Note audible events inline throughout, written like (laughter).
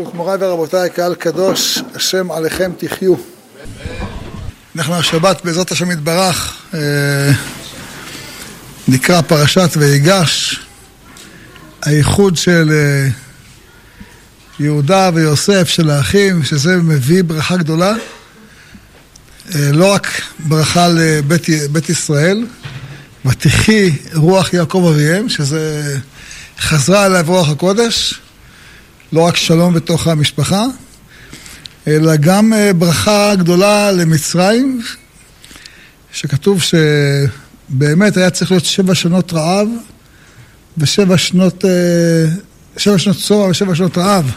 ברשות מוריי ורבותיי, קהל קדוש, השם עליכם תחיו. אנחנו השבת בעזרת השם יתברך, אה, נקרא פרשת ויגש, האיחוד של אה, יהודה ויוסף, של האחים, שזה מביא ברכה גדולה. אה, לא רק ברכה לבית בית ישראל, ותחי רוח יעקב אביהם, שזה חזרה אליו רוח הקודש, לא רק שלום בתוך המשפחה, אלא גם אה, ברכה גדולה למצרים, שכתוב שבאמת היה צריך להיות שבע שנות רעב ושבע שנות, אה, שבע שנות צורה ושבע שנות רעב.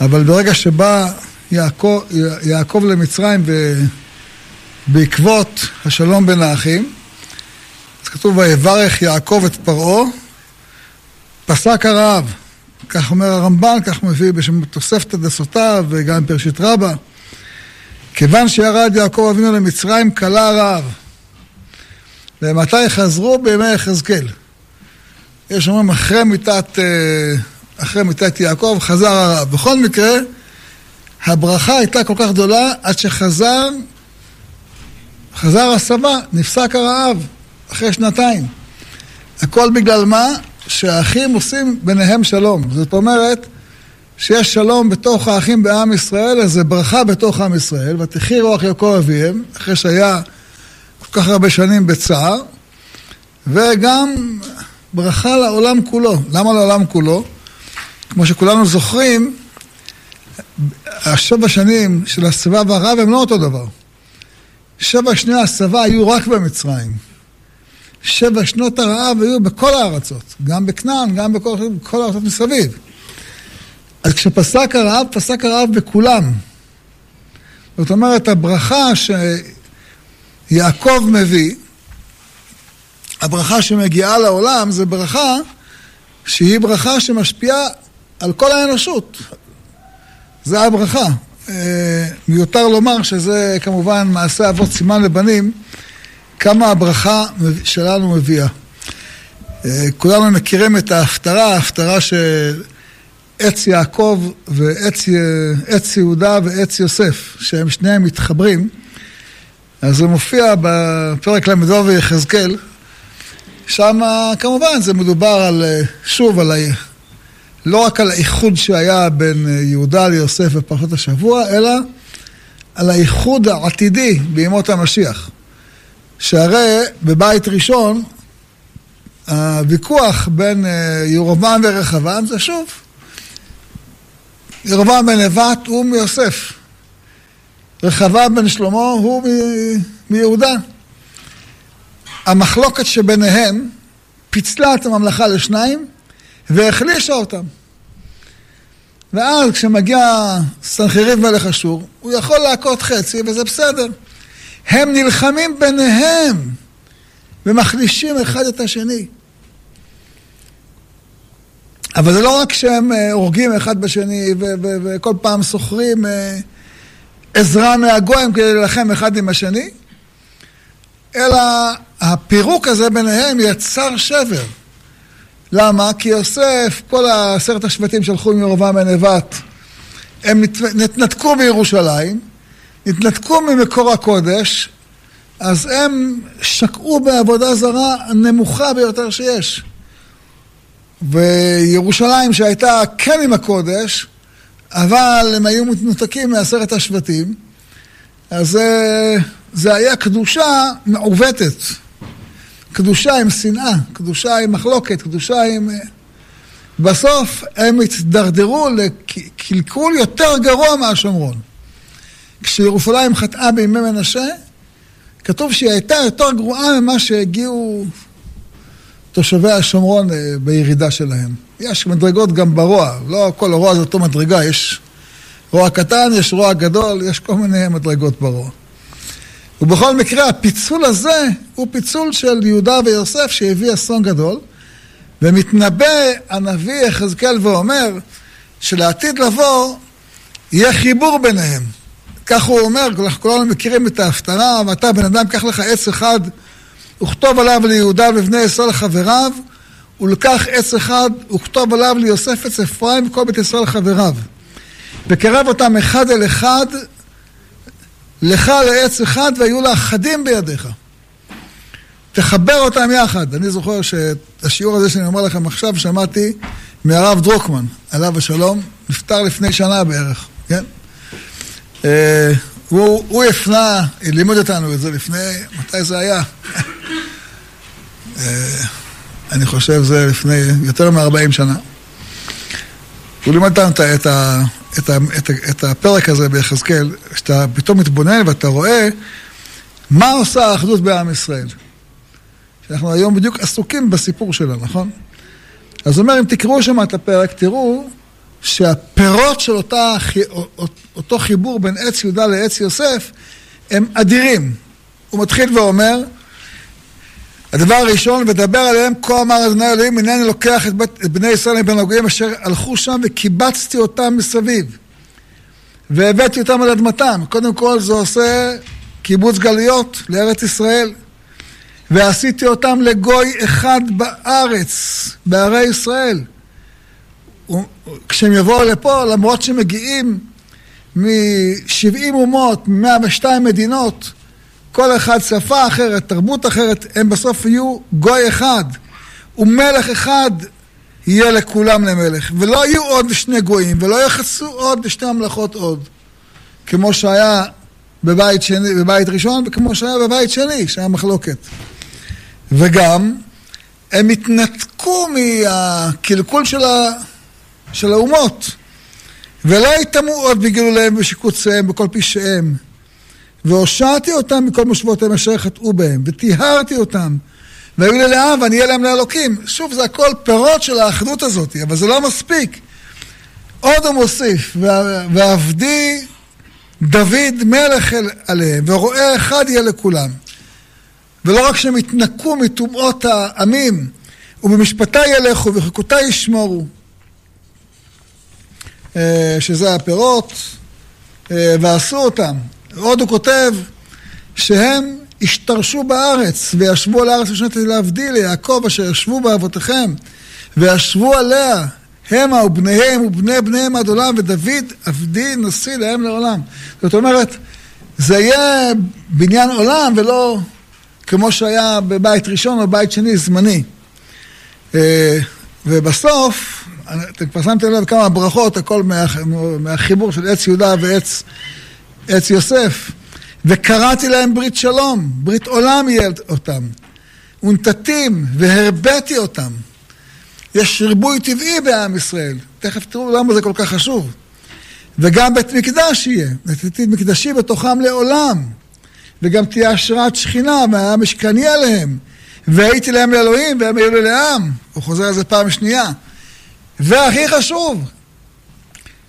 אבל ברגע שבא יעקב, יעקב למצרים ובעקבות השלום בין האחים, אז כתוב ויברך יעקב את פרעה, פסק הרעב. כך אומר הרמב"ן, כך מביא בשם תוספתא דסותיו וגם פרשית רבה. כיוון שירד יעקב אבינו למצרים, כלה הרעב. ומתי חזרו? בימי יחזקאל. יש אומרים אחרי מיתת, אה, אחרי מיתת יעקב חזר הרעב. בכל מקרה, הברכה הייתה כל כך גדולה עד שחזר, חזר הסבא, נפסק הרעב אחרי שנתיים. הכל בגלל מה? שהאחים עושים ביניהם שלום. זאת אומרת שיש שלום בתוך האחים בעם ישראל, אז זה ברכה בתוך עם ישראל, ותחי רוח יעקב אביהם, אחרי שהיה כל כך הרבה שנים בצער, וגם ברכה לעולם כולו. למה לעולם כולו? כמו שכולנו זוכרים, השבע שנים של הסבא והרב הם לא אותו דבר. שבע שני הסבא היו רק במצרים. שבע שנות הרעב היו בכל הארצות, גם בכנען, גם בכל, בכל הארצות מסביב. אז כשפסק הרעב, פסק הרעב בכולם. זאת אומרת, הברכה שיעקב מביא, הברכה שמגיעה לעולם, זה ברכה שהיא ברכה שמשפיעה על כל האנושות. זה הברכה. אה, מיותר לומר שזה כמובן מעשה אבות סימן לבנים. כמה הברכה שלנו מביאה. אה, כולנו מכירים את ההפטרה, ההפטרה של עץ יעקב ועץ יהודה ועץ יוסף, שהם שניהם מתחברים. אז זה מופיע בפרק ל"ו ויחזקאל. שם כמובן זה מדובר על, אה, שוב, על ה... לא רק על האיחוד שהיה בין אה, יהודה ליוסף בפרשת השבוע, אלא על האיחוד העתידי בימות המשיח. שהרי בבית ראשון הוויכוח בין אה, ירובעם ורחבעם זה שוב, ירובעם בן נבט הוא מיוסף, רחבעם בן שלמה הוא מיהודה. המחלוקת שביניהם פיצלה את הממלכה לשניים והחלישה אותם. ואז כשמגיע סנחריב מלך אשור, הוא יכול להכות חצי וזה בסדר. הם נלחמים ביניהם ומחלישים אחד את השני. אבל זה לא רק שהם אה, הורגים אחד בשני וכל פעם שוכרים אה, עזרה מהגויים כדי להילחם אחד עם השני, אלא הפירוק הזה ביניהם יצר שבר. למה? כי יוסף, כל עשרת השבטים שהלכו עם ירובעם בן נבט, הם נתנתקו מירושלים, התנתקו ממקור הקודש, אז הם שקעו בעבודה זרה הנמוכה ביותר שיש. וירושלים שהייתה כן עם הקודש, אבל הם היו מנותקים מעשרת השבטים, אז זה, זה היה קדושה מעוותת. קדושה עם שנאה, קדושה עם מחלוקת, קדושה עם... בסוף הם התדרדרו לקלקול יותר גרוע מהשומרון. כשירושלים חטאה בימי מנשה, כתוב שהיא הייתה יותר גרועה ממה שהגיעו תושבי השומרון אה, בירידה שלהם. יש מדרגות גם ברוע, לא כל הרוע זה אותו מדרגה, יש רוע קטן, יש רוע גדול, יש כל מיני מדרגות ברוע. ובכל מקרה, הפיצול הזה הוא פיצול של יהודה ויוסף שהביא אסון גדול, ומתנבא הנביא יחזקאל ואומר שלעתיד לבוא יהיה חיבור ביניהם. כך הוא אומר, כולנו מכירים את ההפטרה, ואתה בן אדם, קח לך עץ אחד, וכתוב עליו ליהודה ובני ישראל חבריו, הוא לקח עץ אחד, הוא כתוב עליו ליוסף עץ אפרים וכל בית ישראל חבריו. וקרב אותם אחד אל אחד, לך לעץ אחד והיו לה אחדים בידיך. תחבר אותם יחד. אני זוכר שאת השיעור הזה שאני אומר לכם עכשיו שמעתי מהרב דרוקמן, עליו השלום, נפטר לפני שנה בערך, הוא, הוא הפנה, לימד אותנו את זה לפני, מתי זה היה? אה, אני חושב זה לפני יותר מ-40 שנה. הוא לימד אותנו את, את, את, את, את הפרק הזה ביחזקאל, שאתה פתאום מתבונן ואתה רואה מה עושה האחדות בעם ישראל. שאנחנו היום בדיוק עסוקים בסיפור שלה, נכון? אז הוא אומר, אם תקראו שם את הפרק, תראו שהפירות של אותה, אותו חיבור בין עץ יהודה לעץ יוסף הם אדירים. הוא מתחיל ואומר, הדבר הראשון, ודבר עליהם כה אמר אדוני אלוהים, הנני לוקח את, בית, את בני ישראל מבין הגויים אשר הלכו שם וקיבצתי אותם מסביב. והבאתי אותם על אדמתם. קודם כל זה עושה קיבוץ גלויות לארץ ישראל. ועשיתי אותם לגוי אחד בארץ, בערי ישראל. כשהם יבואו לפה, למרות שמגיעים מ-70 אומות, מ-102 מדינות, כל אחד שפה אחרת, תרבות אחרת, הם בסוף יהיו גוי אחד, ומלך אחד יהיה לכולם למלך. ולא יהיו עוד שני גויים, ולא יחסו עוד שתי ממלכות עוד. כמו שהיה בבית, שני, בבית ראשון, וכמו שהיה בבית שני, שהיה מחלוקת. וגם, הם התנתקו מהקלקול של, ה, של האומות, ולא יטמעו עוד בגילוליהם ושקוציהם בכל פשעיהם. והושעתי אותם מכל מושבותיהם אשר חטאו בהם, וטיהרתי אותם, והיו לי לעם ואני אהיה להם לאלוקים. שוב, זה הכל פירות של האחדות הזאת, אבל זה לא מספיק. עוד הוא מוסיף, ועבדי דוד מלך עליהם, ורועה אחד יהיה לכולם. ולא רק שהם יתנקו מטומאות העמים, ובמשפטי ילכו וחוקותי ישמורו, שזה הפירות, אה, ועשו אותם. עוד הוא כותב שהם השתרשו בארץ וישבו על הארץ ושנתי להבדיל ליעקב אשר ישבו באבותיכם וישבו עליה המה ובניהם ובני בניהם עד עולם ודוד עבדי נשיא להם לעולם. זאת אומרת, זה יהיה בניין עולם ולא כמו שהיה בבית ראשון או בית שני זמני. אה, ובסוף, אתם כבר שמתם לב כמה ברכות, הכל מה, מהחיבור של עץ יהודה ועץ עץ יוסף. וקראתי להם ברית שלום, ברית עולם יהיה אותם. ונתתים והרביתי אותם. יש ריבוי טבעי בעם ישראל. תכף תראו למה זה כל כך חשוב. וגם בית מקדש יהיה. נתתי מקדשי בתוכם לעולם. וגם תהיה השראת שכינה מהמשכני עליהם. והייתי להם לאלוהים והם היו לי לעם. הוא חוזר על זה פעם שנייה. והכי חשוב,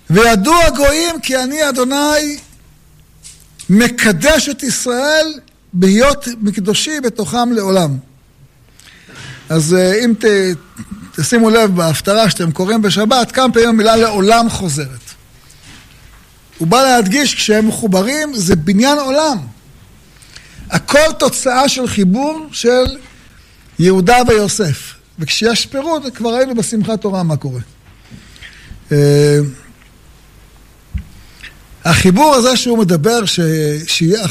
וידעו הגויים כי אני אדוני מקדש את ישראל בהיות מקדושי בתוכם לעולם. אז אה, אם ת, תשימו לב בהפטרה שאתם קוראים בשבת, כמה פעמים המילה לעולם חוזרת. הוא בא להדגיש, כשהם מחוברים, זה בניין עולם. הכל תוצאה של חיבור של יהודה ויוסף. וכשיש פירוט, כבר ראינו בשמחת תורה מה קורה. אה, החיבור הזה שהוא מדבר, ש... שיהיה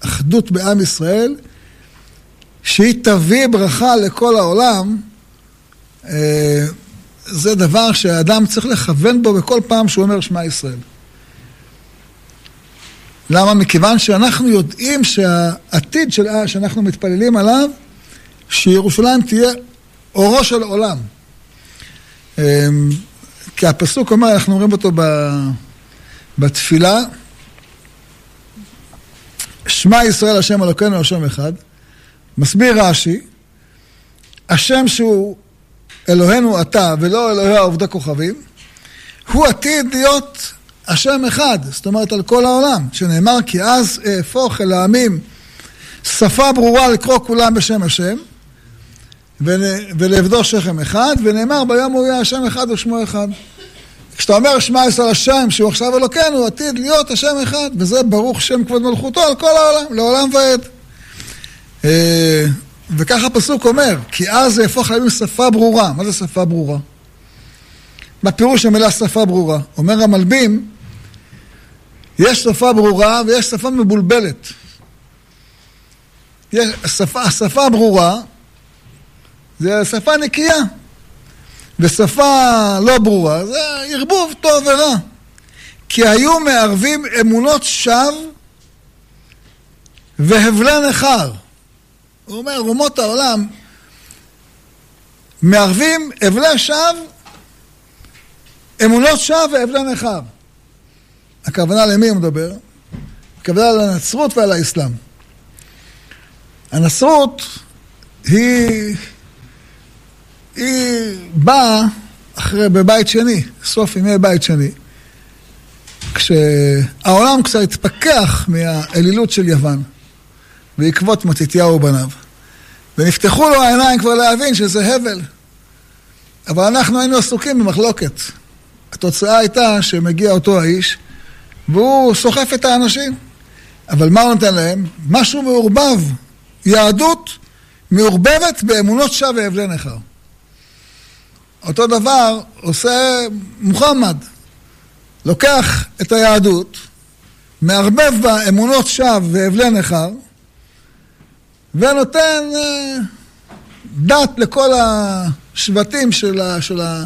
אחדות בעם ישראל, שהיא תביא ברכה לכל העולם, אה, זה דבר שהאדם צריך לכוון בו בכל פעם שהוא אומר שמע ישראל. למה? מכיוון שאנחנו יודעים שהעתיד של, שאנחנו מתפללים עליו, שירושלים תהיה אורו של עולם. אה, כי הפסוק אומר, אנחנו אומרים אותו. בתפילה, שמע ישראל השם אלוקינו השם אחד, מסביר רש"י, השם שהוא אלוהינו אתה ולא אלוהי העובדי כוכבים, הוא עתיד להיות השם אחד, זאת אומרת על כל העולם, שנאמר כי אז אהפוך אל העמים שפה ברורה לקרוא כולם בשם השם ולעבדו שכם אחד, ונאמר ביום הוא יהיה השם אחד ושמו אחד. כשאתה אומר שמע ישראל השם, שהוא עכשיו אלוקינו, הוא עתיד להיות השם אחד, וזה ברוך שם כבוד מלכותו על כל העולם, לעולם ועד. אה, וככה הפסוק אומר, כי אז זה יהפוך לימים שפה ברורה. מה זה שפה ברורה? מה פירוש המילה שפה ברורה? אומר המלבים, יש שפה ברורה ויש שפה מבולבלת. יש, השפה, השפה ברורה זה שפה נקייה, ושפה לא ברורה זה ערבוב טוב ורע. כי היו מערבים אמונות שווא והבלי נכר. הוא אומר, אומות העולם מערבים הבלי שווא, אמונות שווא והבלי נכר. הכוונה למי הוא מדבר? הכוונה לנצרות ועל האסלאם. הנצרות היא, היא באה אחרי, בבית שני, סוף ימי בית שני, כשהעולם קצת התפכח מהאלילות של יוון, בעקבות מתתיהו ובניו. ונפתחו לו העיניים כבר להבין שזה הבל. אבל אנחנו היינו עסוקים במחלוקת. התוצאה הייתה שמגיע אותו האיש, והוא סוחף את האנשים. אבל מה הוא נותן להם? משהו מעורבב. יהדות מעורבבת באמונות שווא ואבלי נכר. אותו דבר עושה מוחמד. לוקח את היהדות, מערבב בה אמונות שווא ואבלי נכר, ונותן אה, דת לכל השבטים של ה... של ה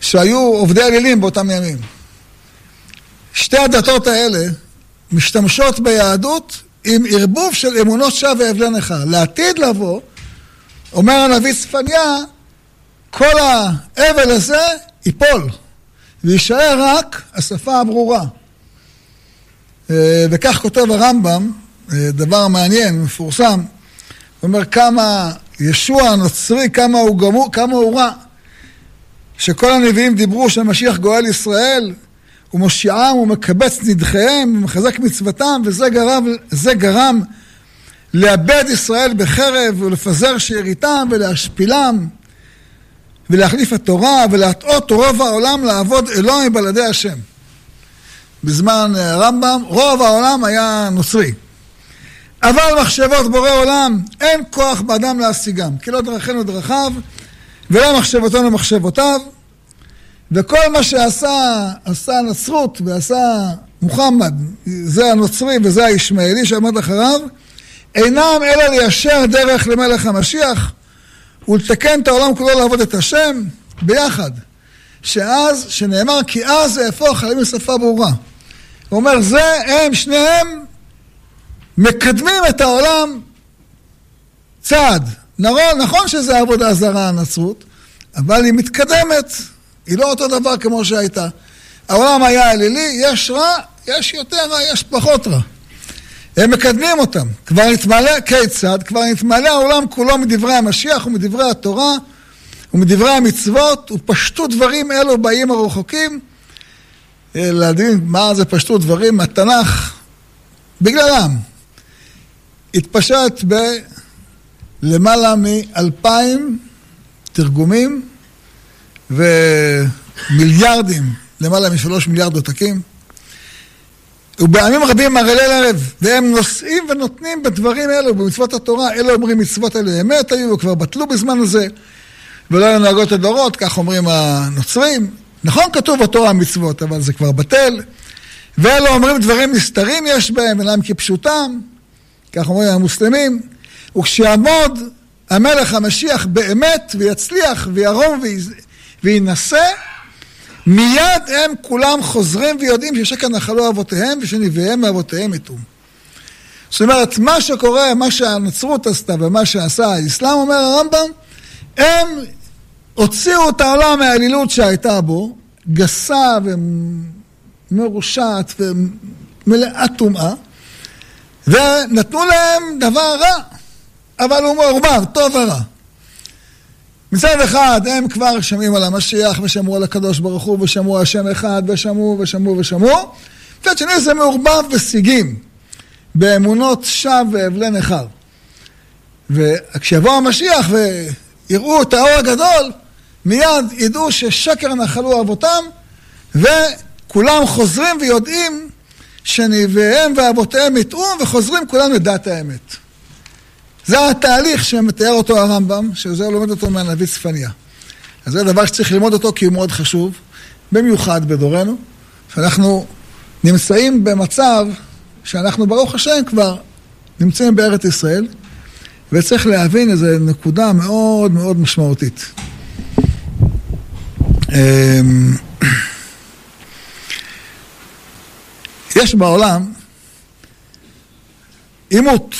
שהיו עובדי אלילים באותם ימים. שתי הדתות האלה משתמשות ביהדות עם ערבוב של אמונות שווא ואבלי נכר. לעתיד לבוא, אומר הנביא צפניה, כל האבל הזה ייפול, ויישאר רק השפה הברורה. אה, וכך כותב הרמב"ם, אה, דבר מעניין, מפורסם, הוא אומר כמה ישוע הנוצרי, כמה הוא גמור, כמה הוא רע. שכל הנביאים דיברו שהמשיח גואל ישראל, הוא מושיעם, הוא מקבץ נדחיהם, הוא מחזק מצוותם, וזה גרם, גרם לאבד ישראל בחרב, ולפזר שאריתם, ולהשפילם, ולהחליף התורה, ולהטעות רוב העולם לעבוד אלוהים מבלעדי השם. בזמן הרמב"ם, רוב העולם היה נוצרי. אבל מחשבות בורא עולם, אין כוח באדם להשיגם, כי לא דרכינו דרכיו, ולא מחשבותינו מחשבותיו, וכל מה שעשה, עשה הנצרות ועשה מוחמד, זה הנוצרי וזה הישמעאלי שעמד אחריו, אינם אלא ליישר דרך למלך המשיח ולתקן את העולם כולו לעבוד את השם ביחד. שאז, שנאמר כי אז זה יהפוך עליהם לשפה ברורה. הוא אומר, זה הם שניהם מקדמים את העולם צעד. נכון, נכון שזה עבודה זרה הנצרות, אבל היא מתקדמת, היא לא אותו דבר כמו שהייתה. העולם היה אלילי, יש רע, יש יותר רע, יש פחות רע. הם מקדמים אותם. כבר נתמלא, כיצד? כבר נתמלא העולם כולו מדברי המשיח ומדברי התורה ומדברי המצוות, ופשטו דברים אלו באים הרחוקים. להבין מה זה פשטו דברים מהתנ"ך, בגללם. התפשט בלמעלה מאלפיים תרגומים ומיליארדים, למעלה משלוש מיליארד עותקים. ובימים רבים הרי ליל ערב, והם נושאים ונותנים בדברים אלו, במצוות התורה, אלו אומרים מצוות אלו אמת היו, וכבר בטלו בזמן הזה, ולא היו נהגות הדורות, כך אומרים הנוצרים. נכון כתוב בתורה המצוות, אבל זה כבר בטל. ואלו אומרים דברים נסתרים יש בהם, אינם כפשוטם, כך אומרים המוסלמים. וכשיעמוד המלך המשיח באמת, ויצליח, וירום, וינשא, מיד הם כולם חוזרים ויודעים ששקר נחלו אבותיהם ושנביאיהם מאבותיהם יתום. זאת אומרת, מה שקורה, מה שהנצרות עשתה ומה שעשה האסלאם, אומר הרמב"ם, הם הוציאו את העולם מהאלילות שהייתה בו, גסה ומרושעת ומלאה טומאה, ונתנו להם דבר רע, אבל הוא מעורבב, טוב ורע. מצד אחד הם כבר שומעים על המשיח ושמעו על הקדוש ברוך הוא ושמעו על שם אחד ושמעו ושמעו ושמעו. מצד שני זה מעורבב בשיגים, באמונות שווא ואבלי נכר. וכשיבוא המשיח ויראו את האור הגדול, מיד ידעו ששקר נחלו אבותם, וכולם חוזרים ויודעים שנביאיהם ואבותיהם יטעו וחוזרים כולם לדעת האמת. זה התהליך שמתאר אותו הרמב"ם, שזה לומד אותו מהנביא צפניה. אז זה דבר שצריך ללמוד אותו כי הוא מאוד חשוב, במיוחד בדורנו, שאנחנו נמצאים במצב שאנחנו ברוך השם כבר נמצאים בארץ ישראל, וצריך להבין איזו נקודה מאוד מאוד משמעותית. אמ, יש בעולם עימות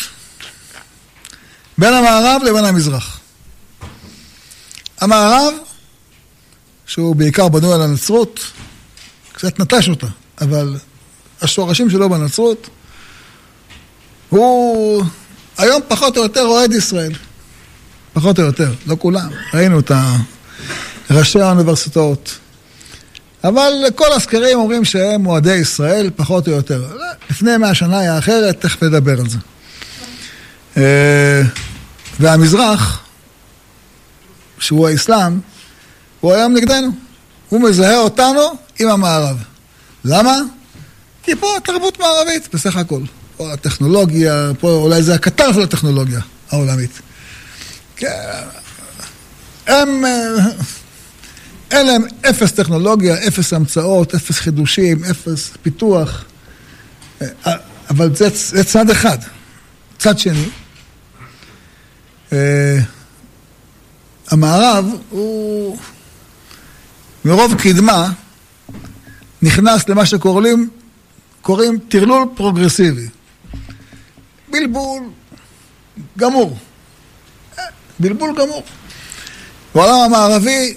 בין המערב לבין המזרח. המערב, שהוא בעיקר בנוי על הנצרות, קצת נטש אותה, אבל השורשים שלו בנצרות, הוא היום פחות או יותר אוהד ישראל. פחות או יותר, לא כולם. ראינו את ראשי האוניברסיטאות. אבל כל הסקרים אומרים שהם אוהדי ישראל, פחות או יותר. לפני מאה שנה היה אחרת, תכף נדבר על זה. והמזרח, שהוא האסלאם, הוא היום נגדנו. הוא מזהה אותנו עם המערב. למה? כי פה תרבות מערבית, בסך הכל. פה הטכנולוגיה, פה אולי זה הקטר של הטכנולוגיה העולמית. כן, הם, אה, אין להם אפס טכנולוגיה, אפס המצאות, אפס חידושים, אפס פיתוח. אה, אבל זה, זה צד אחד. צד שני, המערב הוא מרוב קדמה נכנס למה שקוראים קוראים טרלול פרוגרסיבי. בלבול גמור. בלבול גמור. בעולם המערבי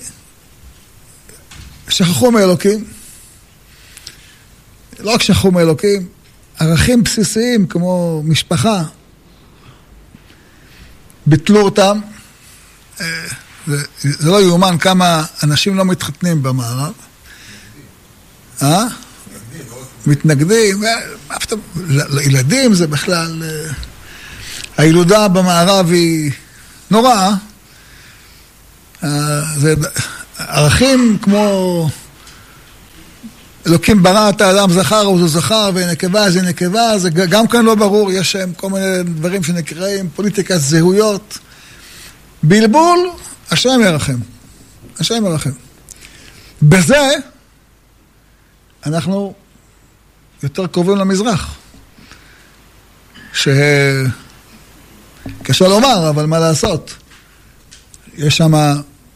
שכחו מאלוקים. לא רק שכחו מאלוקים, ערכים בסיסיים כמו משפחה, ביטלו אותם. אה, זה, זה לא יאומן כמה אנשים לא מתחתנים במערב. אה? מתנגדים, לילדים זה בכלל... אה, הילודה במערב היא נוראה. אה, זה ערכים כמו אלוקים ברא את האדם זכר וזו זכר ונקבה זה נקבה, זה גם כאן לא ברור, יש שם כל מיני דברים שנקראים פוליטיקת זהויות. בלבול, השם ירחם. השם ירחם. בזה אנחנו יותר קרובים למזרח. שקשה לומר, אבל מה לעשות? יש שם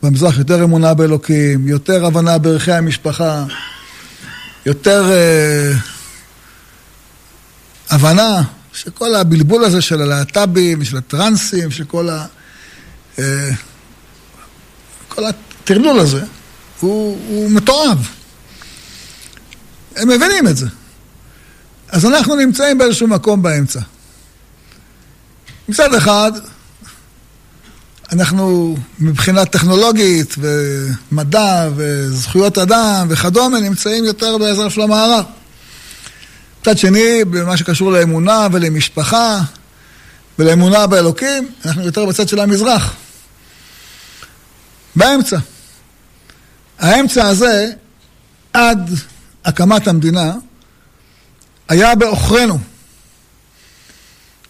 במזרח יותר אמונה באלוקים, יותר הבנה בערכי המשפחה, יותר אה, הבנה שכל הבלבול הזה של הלהט"בים, של הטרנסים, של כל ה... אה, כל הטרלול הזה, הוא, הוא מתועב. הם מבינים את זה. אז אנחנו נמצאים באיזשהו מקום באמצע. מצד אחד, אנחנו מבחינה טכנולוגית ומדע וזכויות אדם וכדומה נמצאים יותר בעזרה של המערב. מצד שני, במה שקשור לאמונה ולמשפחה ולאמונה באלוקים, אנחנו יותר בצד של המזרח. באמצע. האמצע הזה, עד הקמת המדינה, היה בעוכרינו.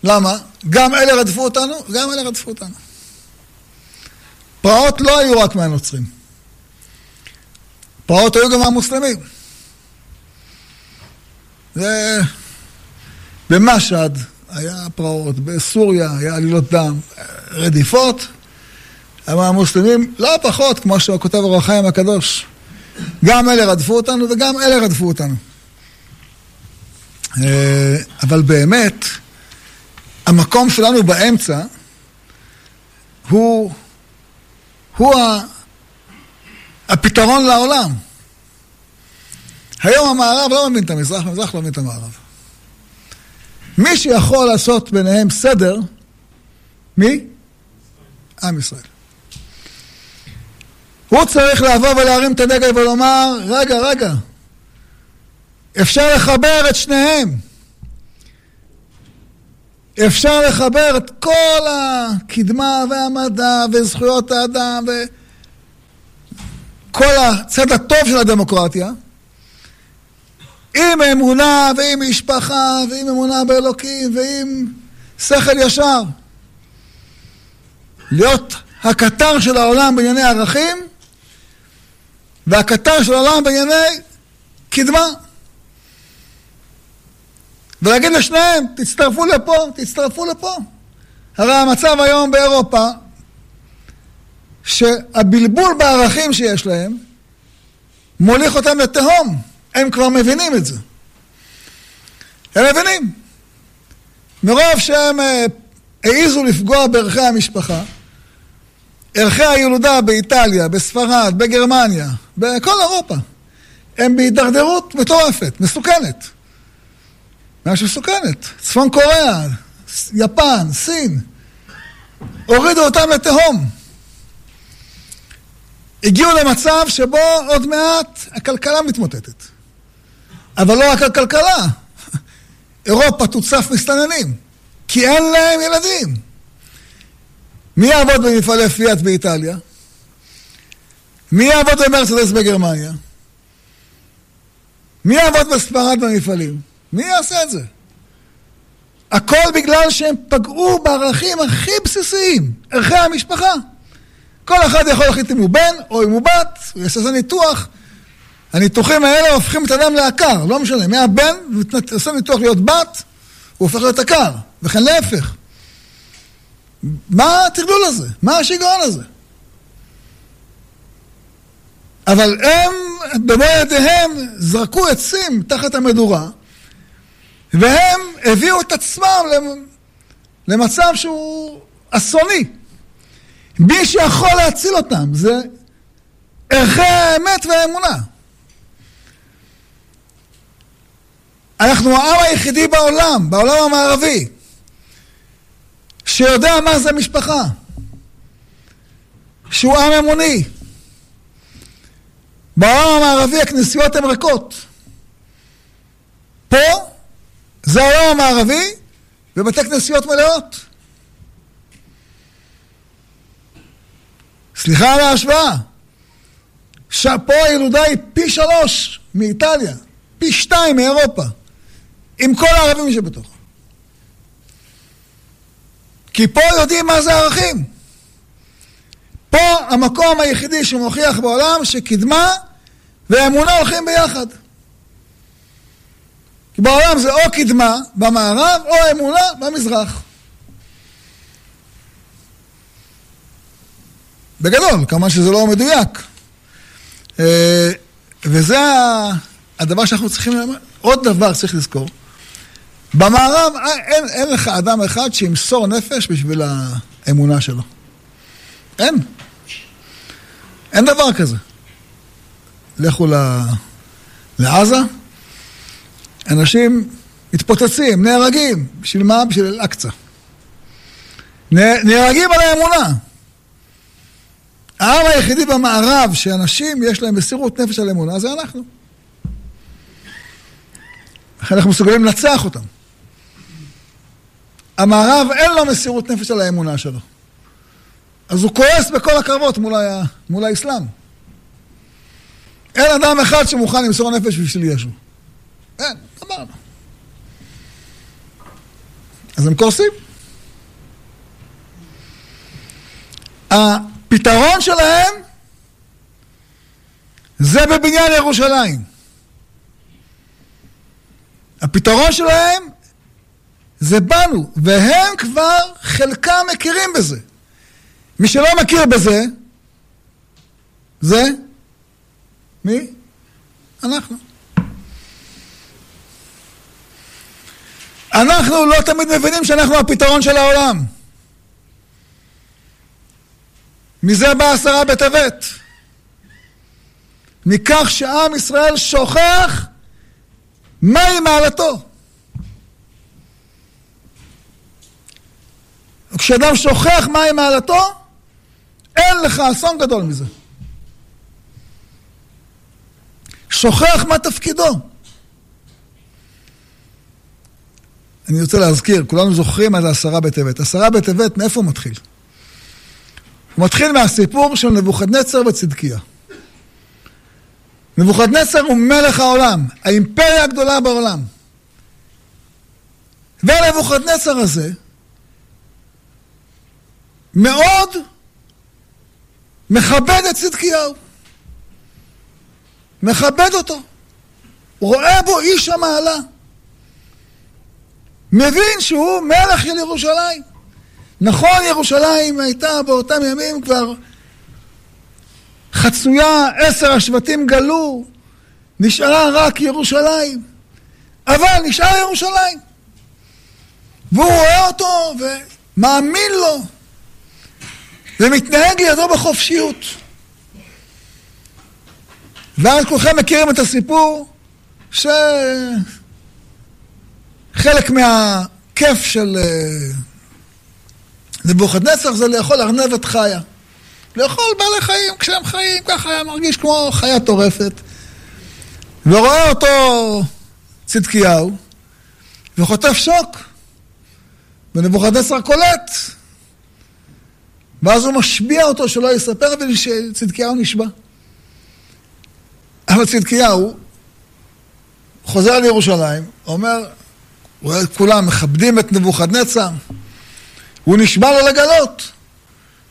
למה? גם אלה רדפו אותנו, גם אלה רדפו אותנו. פרעות לא היו רק מהנוצרים. פרעות היו גם מהמוסלמים. במשהד היה פרעות, בסוריה היה עלילות דם, רדיפות. אבל המוסלמים לא פחות, כמו שכותב אור החיים הקדוש. גם אלה רדפו אותנו וגם אלה רדפו אותנו. אה, אבל באמת, המקום שלנו באמצע הוא, הוא הפתרון לעולם. היום המערב לא מבין את המזרח, המזרח לא מבין את המערב. מי שיכול לעשות ביניהם סדר, מי? עם ישראל. הוא צריך לבוא ולהרים את הדגל ולומר, רגע, רגע, אפשר לחבר את שניהם. אפשר לחבר את כל הקדמה והמדע וזכויות האדם וכל הצד הטוב של הדמוקרטיה עם אמונה ועם משפחה ועם אמונה באלוקים ועם שכל ישר. להיות הקטר של העולם בענייני ערכים, והקטר של העולם בענייני קדמה. ולהגיד לשניהם, תצטרפו לפה, תצטרפו לפה. הרי המצב היום באירופה, שהבלבול בערכים שיש להם, מוליך אותם לתהום. הם כבר מבינים את זה. הם מבינים. מרוב שהם אה, העיזו לפגוע בערכי המשפחה, ערכי הילודה באיטליה, בספרד, בגרמניה, בכל אירופה, הם בהידרדרות מטורפת, מסוכנת. משהו מסוכנת. צפון קוריאה, יפן, סין, הורידו אותם לתהום. הגיעו למצב שבו עוד מעט הכלכלה מתמוטטת. אבל לא רק הכלכלה, אירופה תוצף מסתננים, כי אין להם ילדים. מי יעבוד במפעלי פיאט באיטליה? מי יעבוד במרצדס בגרמניה? מי יעבוד בספרד במפעלים? מי יעשה את זה? הכל בגלל שהם פגעו בערכים הכי בסיסיים, ערכי המשפחה. כל אחד יכול להחליט אם הוא בן או אם הוא בת, הוא יעשה איזה ניתוח. הניתוחים האלה הופכים את האדם לעקר, לא משנה, מהבן, עושה ניתוח להיות בת, הוא הופך להיות עקר, וכן להפך. מה הטרלול הזה? מה השיגעון הזה? אבל הם, במו ידיהם, זרקו עצים תחת המדורה, והם הביאו את עצמם למצב שהוא אסוני. מי שיכול להציל אותם זה ערכי האמת והאמונה. אנחנו העם היחידי בעולם, בעולם המערבי, שיודע מה זה משפחה, שהוא עם אמוני. בעולם המערבי הכנסיות הן ריקות. פה זה העולם המערבי ובתי כנסיות מלאות. סליחה על ההשוואה. פה הילודה היא פי שלוש מאיטליה, פי שתיים מאירופה, עם כל הערבים שבתוכה. כי פה יודעים מה זה ערכים. פה המקום היחידי שמוכיח בעולם שקדמה ואמונה הולכים ביחד. כי בעולם זה או קדמה במערב או אמונה במזרח. בגדול, כמובן שזה לא מדויק. אה, וזה הדבר שאנחנו צריכים, עוד דבר צריך לזכור. במערב אה, אין, אין לך אדם אחד שימסור נפש בשביל האמונה שלו. אין. אין דבר כזה. לכו לעזה, אנשים מתפוצצים, נהרגים. בשביל מה? בשביל אל-אקצא. נהרגים על האמונה. העם היחידי במערב שאנשים יש להם מסירות נפש על אמונה זה אנחנו. לכן אנחנו מסוגלים לנצח אותם. המערב אין לו מסירות נפש על האמונה שלו. אז הוא כועס בכל הקרבות מול, ה... מול האסלאם. אין אדם אחד שמוכן למסור נפש בשביל ישו. אין, אמרנו. אז הם קורסים. הפתרון שלהם זה בבניין ירושלים. הפתרון שלהם זה בנו, והם כבר חלקם מכירים בזה. מי שלא מכיר בזה, זה מי? אנחנו. אנחנו לא תמיד מבינים שאנחנו הפתרון של העולם. מזה בא עשרה בטבת. מכך שעם ישראל שוכח מהי מעלתו. וכשאדם שוכח מהי מעלתו, אין לך אסון גדול מזה. שוכח מה תפקידו. אני רוצה להזכיר, כולנו זוכרים מה זה עשרה בטבת. עשרה בטבת, מאיפה הוא מתחיל? הוא מתחיל מהסיפור של נבוכדנצר וצדקיה. נבוכדנצר הוא מלך העולם, האימפריה הגדולה בעולם. ונבוכדנצר הזה מאוד מכבד את צדקיהו. מכבד אותו. רואה בו איש המעלה. מבין שהוא מלך של ירושלים. נכון, ירושלים הייתה באותם ימים כבר חצויה, עשר השבטים גלו, נשארה רק ירושלים. אבל נשאר ירושלים. והוא רואה אותו ומאמין לו, ומתנהג לידו בחופשיות. ואז כולכם מכירים את הסיפור שחלק מהכיף של אה, נבוכדנצר זה לאכול ארנבת חיה. לאכול בעלי חיים כשהם חיים, ככה היה מרגיש כמו חיה טורפת. ורואה אותו צדקיהו, וחוטף שוק. ונבוכדנצר קולט. ואז הוא משביע אותו שלא יספר, ושצדקיהו נשבע. אבל צדקיהו חוזר לירושלים, אומר, רואה את כולם מכבדים את נבוכדנצר, הוא נשבע לו לגלות.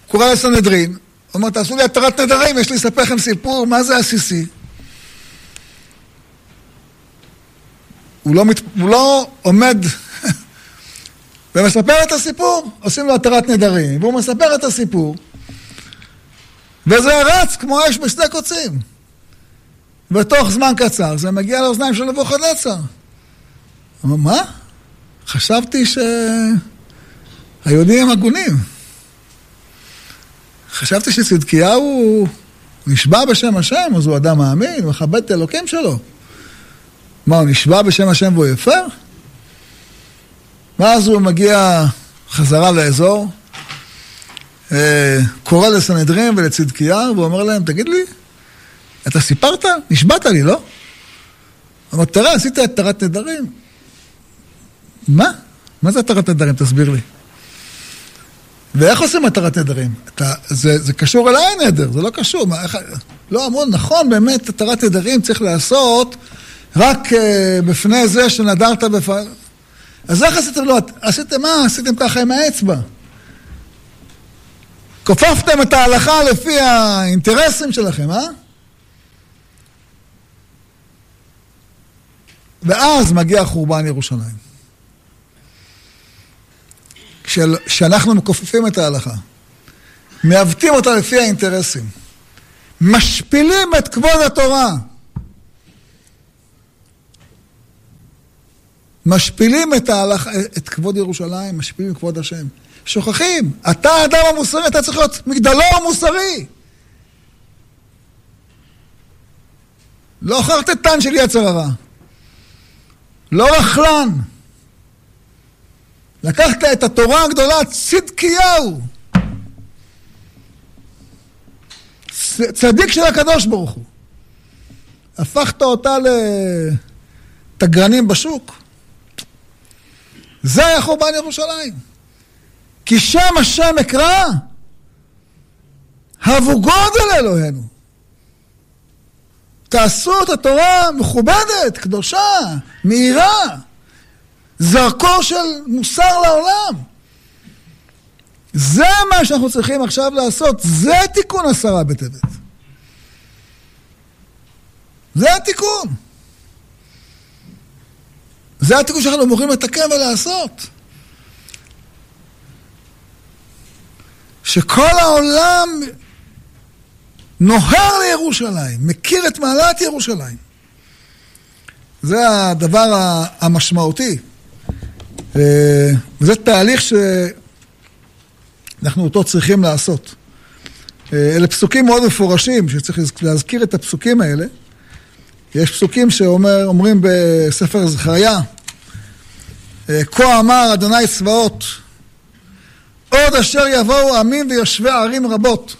קורא לסנהדרין, אומר, תעשו לי התרת נדרים, יש לי לספר לכם סיפור, מה זה עסיסי? הוא לא, מת... הוא לא עומד (laughs) ומספר את הסיפור, עושים לו התרת נדרים, והוא מספר את הסיפור, וזה רץ כמו אש בשדה קוצים. ותוך זמן קצר זה מגיע לאוזניים של נבוכדנצר. אמר, מה? חשבתי שהיהודים הם הגונים. חשבתי שצדקיהו נשבע בשם השם, אז הוא אדם מאמין, מכבד את האלוקים שלו. מה, הוא נשבע בשם השם והוא יפר? ואז הוא מגיע חזרה לאזור, אה, קורא לסנהדרין ולצדקיהו, ואומר להם, תגיד לי, אתה סיפרת? נשבעת לי, לא? אמר, תראה, עשית את התרת נדרים. מה? מה זה התרת נדרים? תסביר לי. ואיך עושים התרת נדרים? אתה, זה, זה קשור אליי נדר, זה לא קשור. מה, איך, לא אמרו, נכון, באמת, התרת נדרים צריך לעשות רק uh, בפני זה שנדרת בפ... אז איך עשיתם? לא, עשיתם מה? עשיתם ככה עם האצבע. כופפתם את ההלכה לפי האינטרסים שלכם, אה? ואז מגיע חורבן ירושלים. כשאנחנו מכופפים את ההלכה, מעוותים אותה לפי האינטרסים, משפילים את כבוד התורה, משפילים את, ההלך, את כבוד ירושלים, משפילים את כבוד השם. שוכחים, אתה האדם המוסרי, אתה צריך להיות מגדלור מוסרי. לא חרטטן של יצר הרע. לא רכלן. לקחת את התורה הגדולה, צדקיהו. צדיק של הקדוש ברוך הוא. הפכת אותה לתגרנים בשוק. זה היה חורבן ירושלים. כי שם השם אקרא, הבו גודל אלוהינו. תעשו את התורה מכובדת, קדושה, מהירה, זרקור של מוסר לעולם. זה מה שאנחנו צריכים עכשיו לעשות, זה תיקון עשרה בטבת. זה התיקון. זה התיקון שאנחנו אמורים לתקן ולעשות. שכל העולם נוהר לירושלים, מכיר את מעלת ירושלים. זה הדבר המשמעותי. אה, וזה תהליך שאנחנו אותו צריכים לעשות. אה, אלה פסוקים מאוד מפורשים, שצריך להזכיר את הפסוקים האלה. יש פסוקים שאומרים בספר זכריה, אה, כה אמר אדוני צבאות, עוד אשר יבואו עמים ויושבי ערים רבות.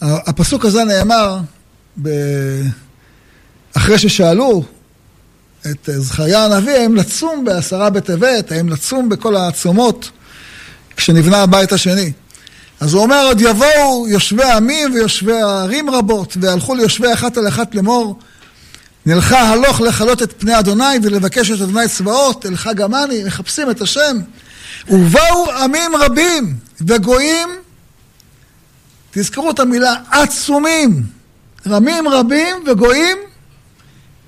הפסוק הזה נאמר. אחרי ששאלו את זכריה הנביא האם לצום בעשרה בטבת, האם לצום בכל הצומות כשנבנה הבית השני. אז הוא אומר, עוד יבואו יושבי עמים ויושבי ערים רבות, והלכו ליושבי אחת על אחת לאמור, נלכה הלוך לכלות את פני אדוני ולבקש את אדוני צבאות, אל חג המאני, מחפשים את השם. ובאו עמים רבים וגויים, תזכרו את המילה עצומים, רמים רבים וגויים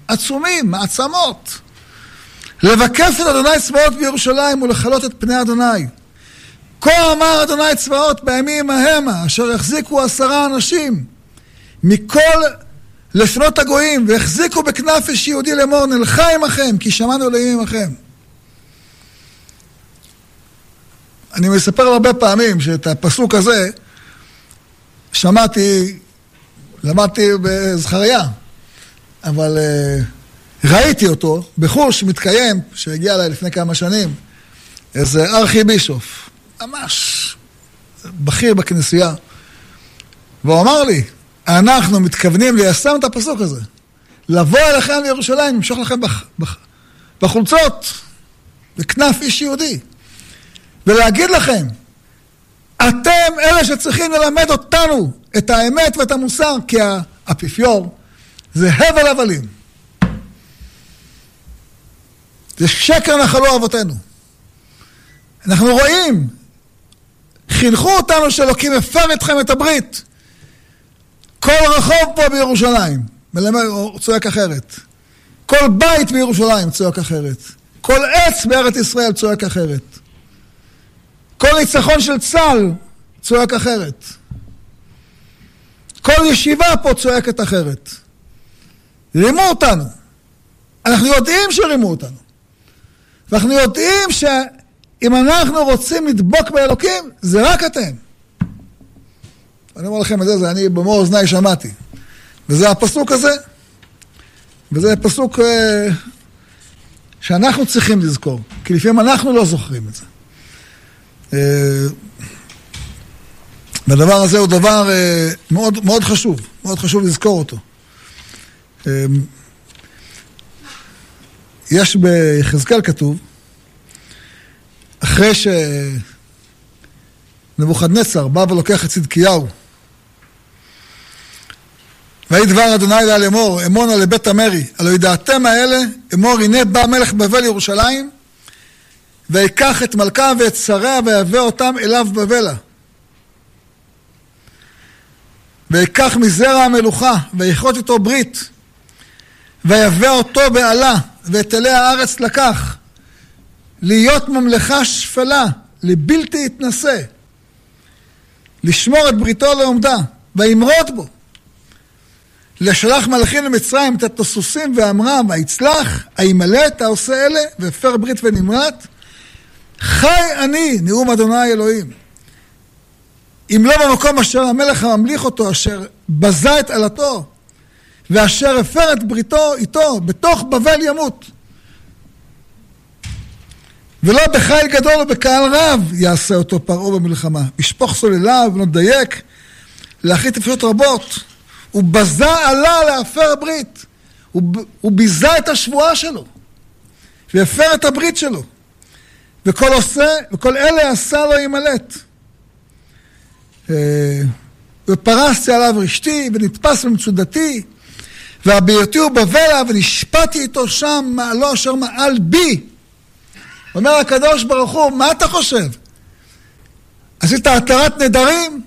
עצומים, מעצמות. לבקף את אדוני צבאות בירושלים ולכלות את פני אדוני. כה אמר אדוני צבאות בימים המה, אשר החזיקו עשרה אנשים מכל לשנות הגויים, והחזיקו בכנף איש יהודי לאמור, נלכה עמכם, כי שמענו אלוהים עמכם. אני מספר הרבה פעמים שאת הפסוק הזה שמעתי, למדתי בזכריה, אבל uh, ראיתי אותו בחוש מתקיים, שהגיע אליי לפני כמה שנים, איזה ארכי בישוף, ממש בכיר בכנסייה, והוא אמר לי, אנחנו מתכוונים ליישם את הפסוק הזה. לבוא אליכם לירושלים, למשוך לכם בח, בח, בחולצות, בכנף איש יהודי, ולהגיד לכם, אתם אלה שצריכים ללמד אותנו את האמת ואת המוסר, כי האפיפיור זה הבל הבלים. זה שקר נחלו אבותינו. אנחנו רואים, חינכו אותנו שאלוקים הפר אתכם את הברית. כל רחוב פה בירושלים מלמד, צועק אחרת. כל בית בירושלים צועק אחרת. כל עץ בארץ ישראל צועק אחרת. כל ניצחון של צה"ל צועק אחרת. כל ישיבה פה צועקת אחרת. רימו אותנו. אנחנו יודעים שרימו אותנו. ואנחנו יודעים שאם אנחנו רוצים לדבוק באלוקים, זה רק אתם. אני אומר לכם את זה, זה אני במו אוזניי שמעתי. וזה הפסוק הזה. וזה פסוק אה, שאנחנו צריכים לזכור, כי לפעמים אנחנו לא זוכרים את זה. אה, והדבר הזה הוא דבר אה, מאוד, מאוד חשוב, מאוד חשוב לזכור אותו. אה, יש ביחזקאל כתוב, אחרי שנבוכדנצר בא ולוקח את צדקיהו ויהי דבר אדוני לה לאמור, אמונה לבית המרי, הלא ידעתם האלה, אמור הנה בא מלך בבל ירושלים, ויקח את מלכה ואת שריה ויבא אותם אליו בבלה. ויקח מזרע המלוכה, ויכרות איתו ברית, ויבא אותו בעלה, ואת אלי הארץ לקח, להיות ממלכה שפלה, לבלתי יתנשא, לשמור את בריתו לעומדה, וימרוד בו. לשלח מלאכים למצרים את הסוסים ואמרם, ויצלח, הימלט העושה אלה, והפר ברית ונמרט. חי אני, נאום אדוני אלוהים. אם לא במקום אשר המלך הממליך אותו, אשר בזה את עלתו, ואשר הפר את בריתו איתו, בתוך בבל ימות. ולא בחיל גדול ובקהל רב יעשה אותו פרעה במלחמה. ישפוך סוללה ובנות דייק, להחליט אפשרות רבות. הוא בזה עלה להפר ברית. הוא, הוא ביזה את השבועה שלו, והפר את הברית שלו. וכל עושה, וכל אלה עשה לו ימלט. אה, ופרסתי עליו רשתי, ונתפס במצודתי, והביותי הוא בבלה, ונשפטתי איתו שם מעלו אשר מעל בי. אומר הקדוש ברוך הוא, מה אתה חושב? עשית התרת נדרים?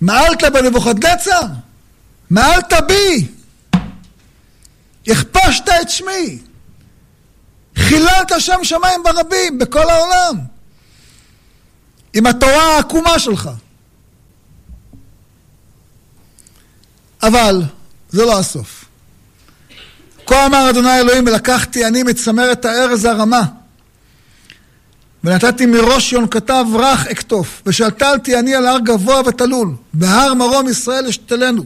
מעלת בנבוכדנצר? מעלת בי, הכפשת את שמי, חיללת שם שמיים ברבים בכל העולם, עם התורה העקומה שלך. אבל זה לא הסוף. כה אמר אדוני אלוהים, ולקחתי אני מצמרת הארז הרמה, ונתתי מראש יונקתיו רך אקטוף, ושתלתי אני על הר גבוה ותלול, בהר מרום ישראל אשתלנו.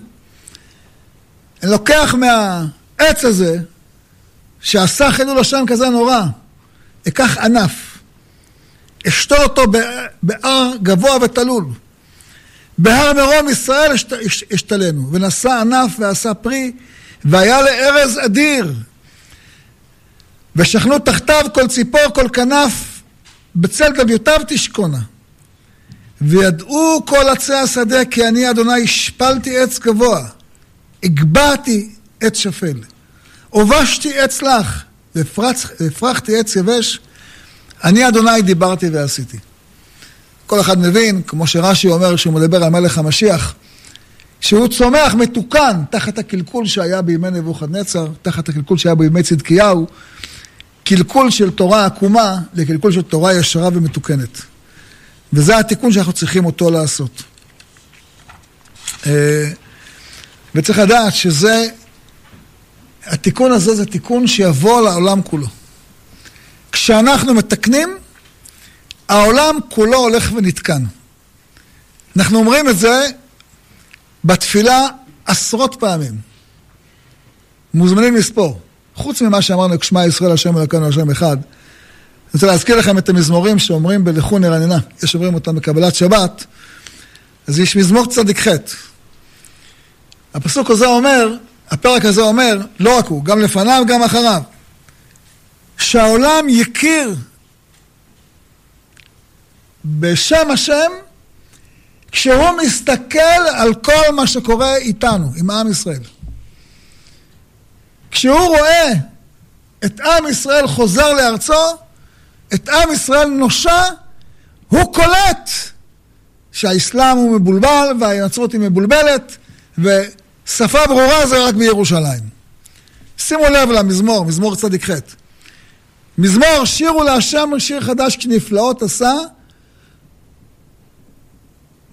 אני לוקח מהעץ הזה, שעשה חילול השם כזה נורא, אקח ענף, אשתול אותו בהר גבוה ותלול. בהר מרום ישראל אשתלנו, ונשא ענף ועשה פרי, והיה לארז אדיר. ושכנו תחתיו כל ציפור, כל כנף, בצל גביותיו תשכונה. וידעו כל עצי השדה כי אני אדוני השפלתי עץ גבוה. הגבהתי עץ שפל, הובשתי עץ לך, והפרחתי עץ יבש, אני אדוני דיברתי ועשיתי. כל אחד מבין, כמו שרש"י אומר כשהוא מדבר על מלך המשיח, שהוא צומח מתוקן תחת הקלקול שהיה בימי נבוכדנצר, תחת הקלקול שהיה בימי צדקיהו, קלקול של תורה עקומה לקלקול של תורה ישרה ומתוקנת. וזה התיקון שאנחנו צריכים אותו לעשות. אה, וצריך לדעת שזה, התיקון הזה זה תיקון שיבוא לעולם כולו. כשאנחנו מתקנים, העולם כולו הולך ונתקן. אנחנו אומרים את זה בתפילה עשרות פעמים. מוזמנים לספור. חוץ ממה שאמרנו, שמע ישראל השם אלוקינו השם אחד. אני רוצה להזכיר לכם את המזמורים שאומרים בלכו נרננה. יש אומרים אותם בקבלת שבת. אז יש מזמור צדיק ח'. הפסוק הזה אומר, הפרק הזה אומר, לא רק הוא, גם לפניו, גם אחריו. שהעולם יכיר בשם השם כשהוא מסתכל על כל מה שקורה איתנו, עם עם ישראל. כשהוא רואה את עם ישראל חוזר לארצו, את עם ישראל נושע, הוא קולט שהאסלאם הוא מבולבל והנצרות היא מבולבלת ושפה ברורה זה רק בירושלים. שימו לב למזמור, מזמור צדיק ח'. מזמור שירו להשם שיר חדש כי נפלאות עשה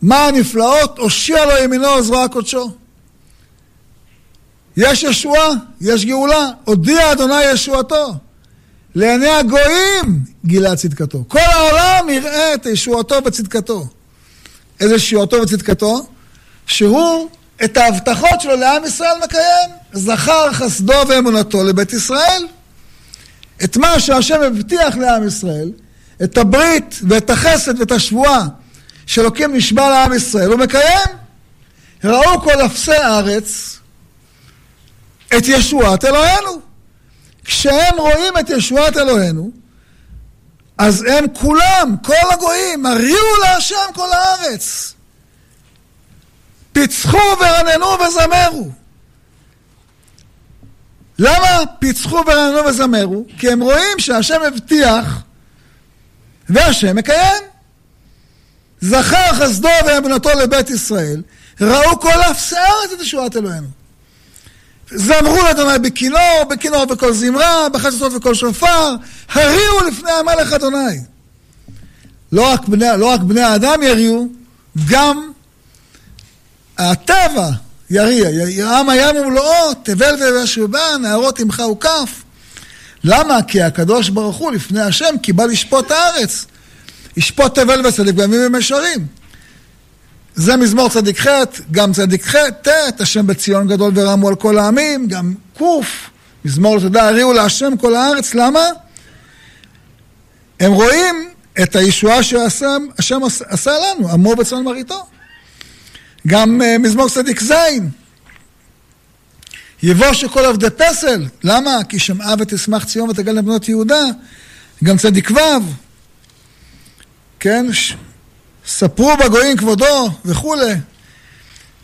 מה הנפלאות? הושיע לו ימינו זרוע קודשו. יש ישועה, יש גאולה, הודיע אדוני ישועתו. לעיני הגויים גילה צדקתו. כל העולם יראה את ישועתו וצדקתו. איזה ישועתו וצדקתו? שהוא את ההבטחות שלו לעם ישראל מקיים. זכר חסדו ואמונתו לבית ישראל. את מה שהשם הבטיח לעם ישראל, את הברית ואת החסד ואת השבועה שאלוקים נשבע לעם ישראל, הוא מקיים. ראו כל אפסי הארץ את ישועת אלוהינו. כשהם רואים את ישועת אלוהינו, אז הם כולם, כל הגויים, הריעו להשם כל הארץ. פיצחו ורננו וזמרו. למה פיצחו ורננו וזמרו? כי הם רואים שהשם הבטיח והשם מקיים. זכר חסדו ואמונתו לבית ישראל, ראו כל אפסי הארץ את ישועת אלוהינו. זמרו לאדוני בכינור, בכינור וכל זמרה, בחצוצות וכל שופר, הריעו לפני המלך אדוני. לא רק בני, לא רק בני האדם יריעו, גם הטבע יריע. ירעם הים ומלואו, תבל וישבע, נהרות עמך וכף. למה? כי הקדוש ברוך הוא לפני השם כי בא לשפוט הארץ. ישפוט תבל וצדיק בימים ומשרים. זה מזמור צדיק ח', גם צדיק ח', ט', השם בציון גדול ורמו על כל העמים, גם ק', מזמור לתודה הריעו להשם כל הארץ, למה? הם רואים את הישועה שהשם עשה לנו, עמו בצאן מרעיתו. גם uh, מזמור צדיק ז', יבוש כל עבדי פסל, למה? כי שמעה ותשמח ציון ותגל לבנות יהודה, גם צדיק ו', כן? ספרו בגויים כבודו וכולי.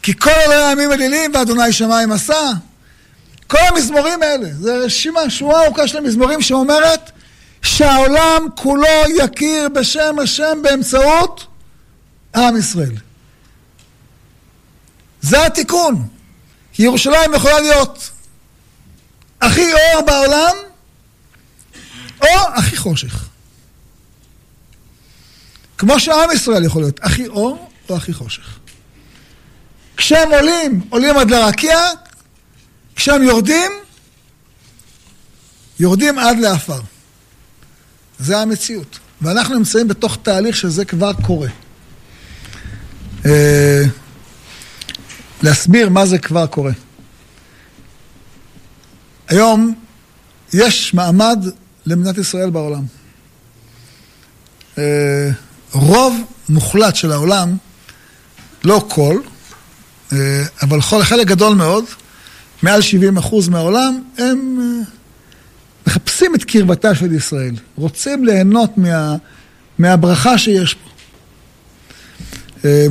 כי כל אלוהי העמים אלילים ואדוני שמיים עשה. כל המזמורים האלה, זה רשימה, שורה ארוכה של המזמורים שאומרת שהעולם כולו יכיר בשם השם באמצעות עם ישראל. זה התיקון. כי ירושלים יכולה להיות הכי אור בעולם, או הכי חושך. כמו שעם ישראל יכול להיות, הכי אור או הכי חושך. כשהם עולים, עולים עד לרקיע, כשהם יורדים, יורדים עד לעפר. זה המציאות. ואנחנו נמצאים בתוך תהליך שזה כבר קורה. אה, להסביר מה זה כבר קורה. היום יש מעמד למדינת ישראל בעולם. אה, רוב מוחלט של העולם, לא כל, אה, אבל חלק גדול מאוד, מעל 70 אחוז מהעולם, הם אה, מחפשים את קרבתה של ישראל, רוצים ליהנות מה, מהברכה שיש פה. אה,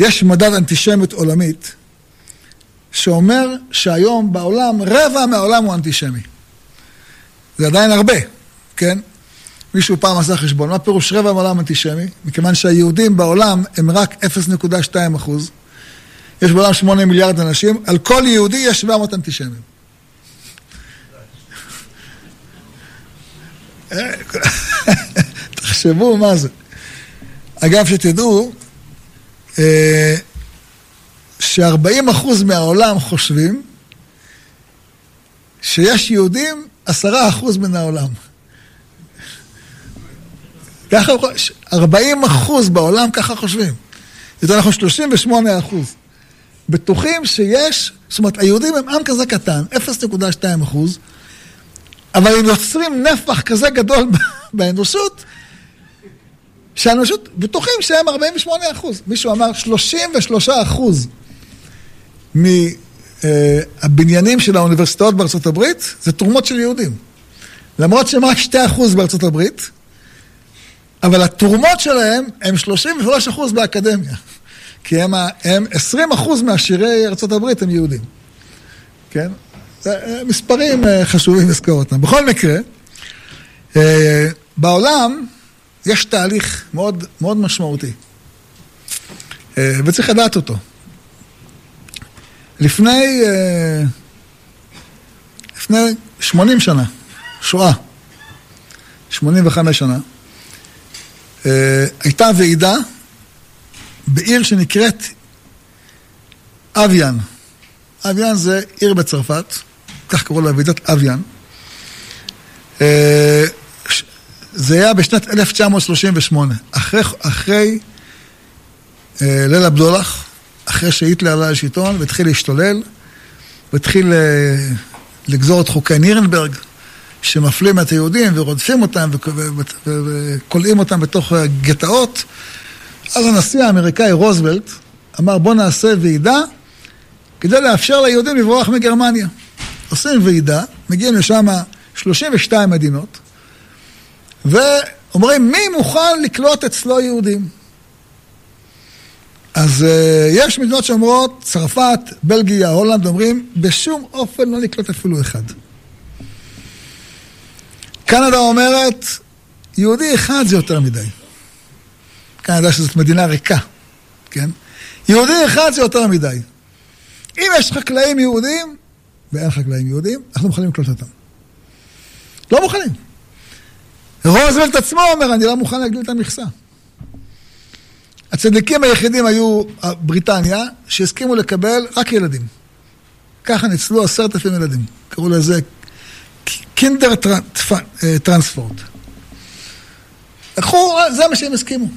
יש מדד אנטישמיות עולמית שאומר שהיום בעולם, רבע מהעולם הוא אנטישמי. זה עדיין הרבה, כן? מישהו פעם עשה חשבון, מה פירוש רבע מעולם אנטישמי? מכיוון שהיהודים בעולם הם רק 0.2 אחוז. יש בעולם 8 מיליארד אנשים, על כל יהודי יש 700 אנטישמים. תחשבו מה זה. אגב, שתדעו, אה, ש-40% מהעולם חושבים שיש יהודים 10% מן העולם. ככה, 40 אחוז בעולם ככה חושבים. יותר נכון 38 אחוז. בטוחים שיש, זאת אומרת, היהודים הם עם כזה קטן, 0.2 אחוז, אבל הם יוצרים נפח כזה גדול (laughs) באנושות, שהאנושות בטוחים שהם 48 אחוז. מישהו אמר 33 אחוז מהבניינים של האוניברסיטאות בארצות הברית זה תרומות של יהודים. למרות שהם רק 2 אחוז בארצות הברית, אבל התרומות שלהם הם 33 אחוז באקדמיה. כי הם, הם 20 אחוז מעשירי ארה"ב הם יהודים. כן? זה מספרים אה, חשובים לזכור אותם. בכל מקרה, אה, בעולם יש תהליך מאוד, מאוד משמעותי, אה, וצריך לדעת אותו. לפני, לפני 80 שנה, שואה, 85 שנה, הייתה ועידה בעיר שנקראת אביאן. אביאן זה עיר בצרפת, כך קראו לה ועידת אביאן. אה, זה היה בשנת 1938, אחרי, אחרי אה, ליל הבדולח, אחרי שהיטלר עלה לשלטון והתחיל להשתולל, והתחיל אה, לגזור את חוקי נירנברג, שמפלים את היהודים ורודפים אותם וכולאים אותם בתוך גטאות. אז הנשיא האמריקאי רוזוולט אמר בוא נעשה ועידה כדי לאפשר ליהודים לברוח מגרמניה. עושים ועידה, מגיעים לשם 32 מדינות, ואומרים מי מוכן לקלוט אצלו יהודים. אז uh, יש מדינות שאומרות, צרפת, בלגיה, הולנד, אומרים, בשום אופן לא לקלוט אפילו אחד. קנדה אומרת, יהודי אחד זה יותר מדי. קנדה שזאת מדינה ריקה, כן? יהודי אחד זה יותר מדי. אם יש חקלאים יהודים, ואין חקלאים יהודים, אנחנו מוכנים לקלוט אותם. לא מוכנים. רוזוולט עצמו אומר, אני לא מוכן להגדיל את המכסה. הצדיקים היחידים היו בריטניה, שהסכימו לקבל רק ילדים. ככה ניצלו עשרת אלפים ילדים. קראו לזה קינדר טרנספורט. לקחו, זה מה שהם הסכימו.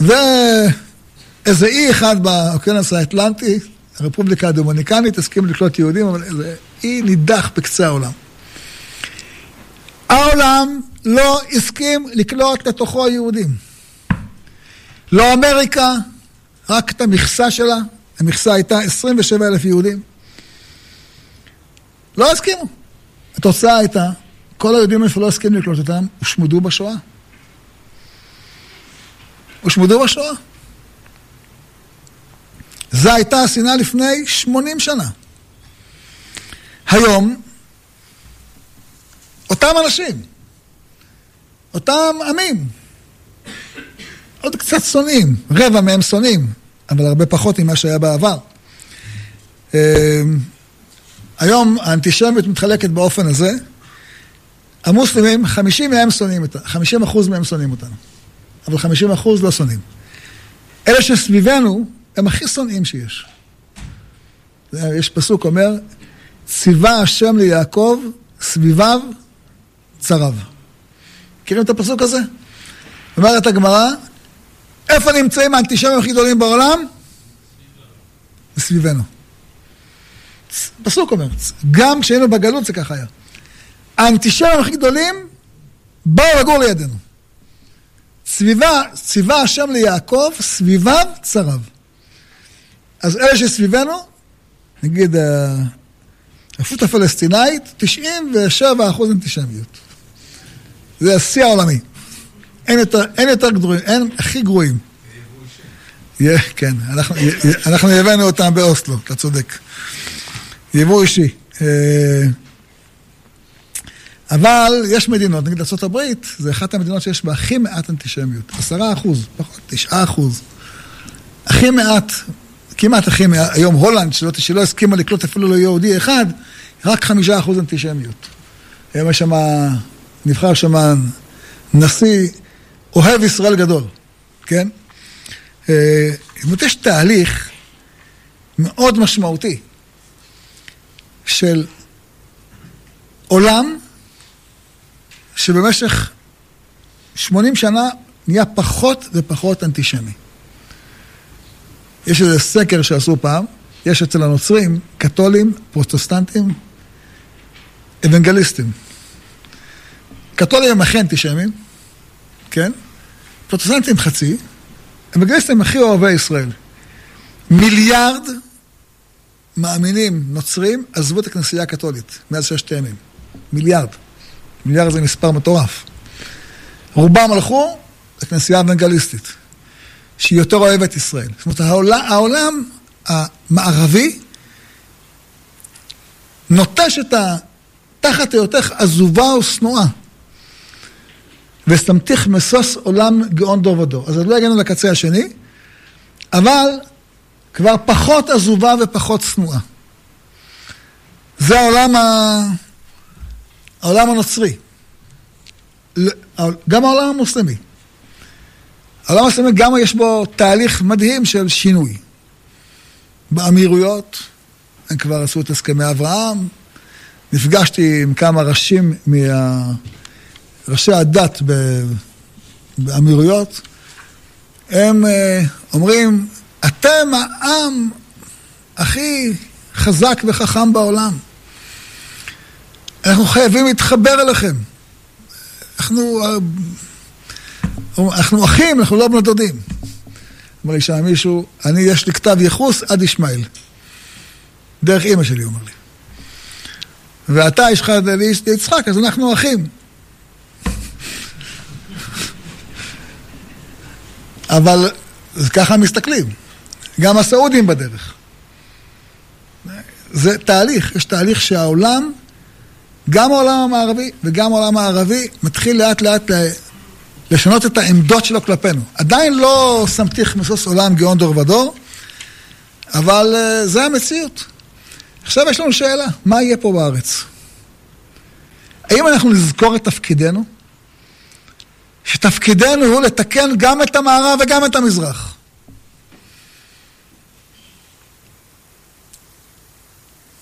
ואיזה אי אחד באוקיינוס האטלנטי, הרפובליקה הדומיניקנית, הסכים לקלוט יהודים, אבל איזה אי נידח בקצה העולם. העולם לא הסכים לקלוט לתוכו יהודים. לא אמריקה, רק את המכסה שלה, המכסה הייתה 27 אלף יהודים. לא הסכימו. התוצאה הייתה, כל היהודים איפה לא הסכימו לקלוט אותם, הושמדו בשואה. הושמדו בשואה. זו הייתה השנאה לפני 80 שנה. היום, אותם אנשים, אותם עמים, עוד קצת שונאים, רבע מהם שונאים, אבל הרבה פחות ממה שהיה בעבר. אה, היום האנטישמיות מתחלקת באופן הזה, המוסלמים, 50 מהם שונאים אותנו, 50 אחוז מהם שונאים אותנו. אבל 50 אחוז לא שונאים. אלה שסביבנו הם הכי שונאים שיש. יש פסוק אומר, ציווה השם ליעקב, סביביו, צריו. מכירים את הפסוק הזה? אומרת הגמרא, איפה נמצאים האנטישמים הכי גדולים בעולם? סביבנו. פסוק אומר, גם כשהיינו בגלות זה ככה היה. האנטישמים הכי גדולים באו לגור לידינו. סביבה, ציווה השם ליעקב, סביביו צריו. אז אלה שסביבנו, נגיד הרשות הפלסטינאית, 97 אחוז אנטישמיות. זה השיא העולמי. אין יותר, אין יותר גרועים, אין הכי גרועים. כן, אנחנו, אנחנו הבאנו אותם באוסלו, אתה צודק. יבוא אישי. אה, אבל יש מדינות, נגיד ארה"ב, זה אחת המדינות שיש בה הכי מעט אנטישמיות. עשרה אחוז, פחות, תשעה אחוז. הכי מעט, כמעט הכי מעט, היום הולנד, שלא, שלא הסכימה לקלוט אפילו לא יהודי אחד, רק חמישה אחוז אנטישמיות. היום יש שם, נבחר שם נשיא אוהב ישראל גדול, כן? אה, זאת אומרת, יש תהליך מאוד משמעותי של עולם שבמשך 80 שנה נהיה פחות ופחות אנטישמי. יש איזה סקר שעשו פעם, יש אצל הנוצרים, קתולים, פרוטסטנטים, אוונגליסטים. קתולים הם הכי אנטישמים, כן? פרוטסטנטים חצי, אוונגליסטים הכי אוהבי ישראל. מיליארד מאמינים נוצרים עזבו את הכנסייה הקתולית מאז ששת הימים. מיליארד. מיליארד זה מספר מטורף. רובם הלכו לכנסייה האוונגליסטית, שהיא יותר אוהבת ישראל. זאת אומרת, העולם, העולם המערבי נוטש את ה... תחת היותך עזובה ושנואה. וסמתיך משוש עולם גאון דור ודור. אז עוד לא הגענו לקצה השני, אבל כבר פחות עזובה ופחות שנואה. זה העולם, ה... העולם הנוצרי. גם העולם המוסלמי. העולם המוסלמי גם יש בו תהליך מדהים של שינוי. באמירויות, הם כבר עשו את הסכמי אברהם, נפגשתי עם כמה ראשים מראשי הדת באמירויות, הם אה, אומרים, אתם העם הכי חזק וחכם בעולם. אנחנו חייבים להתחבר אליכם. אנחנו, אנחנו אחים, אנחנו לא בני דודים. אמר לי שם מישהו, אני, יש לי כתב ייחוס עד ישמעאל. דרך אימא שלי, אומר לי. ואתה, יש לך ליצחק, אז אנחנו אחים. אבל ככה מסתכלים. גם הסעודים בדרך. זה תהליך, יש תהליך שהעולם, גם העולם המערבי וגם העולם הערבי, מתחיל לאט לאט לשנות את העמדות שלו כלפינו. עדיין לא סמתיך משוש עולם גאון דור ודור, אבל uh, זה המציאות. עכשיו יש לנו שאלה, מה יהיה פה בארץ? האם אנחנו נזכור את תפקידנו? שתפקידנו הוא לתקן גם את המערב וגם את המזרח.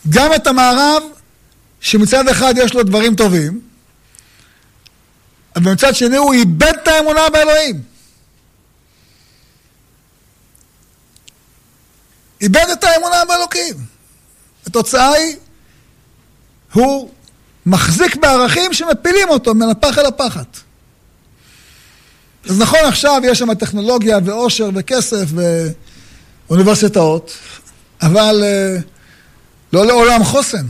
גם את המערב, שמצד אחד יש לו דברים טובים, אבל מצד שני הוא איבד את האמונה באלוהים. איבד את האמונה באלוקים. התוצאה היא, הוא מחזיק בערכים שמפילים אותו מן הפח אל הפחת. אז נכון, עכשיו יש שם טכנולוגיה ועושר וכסף ואוניברסיטאות, אבל uh, לא לעולם חוסן.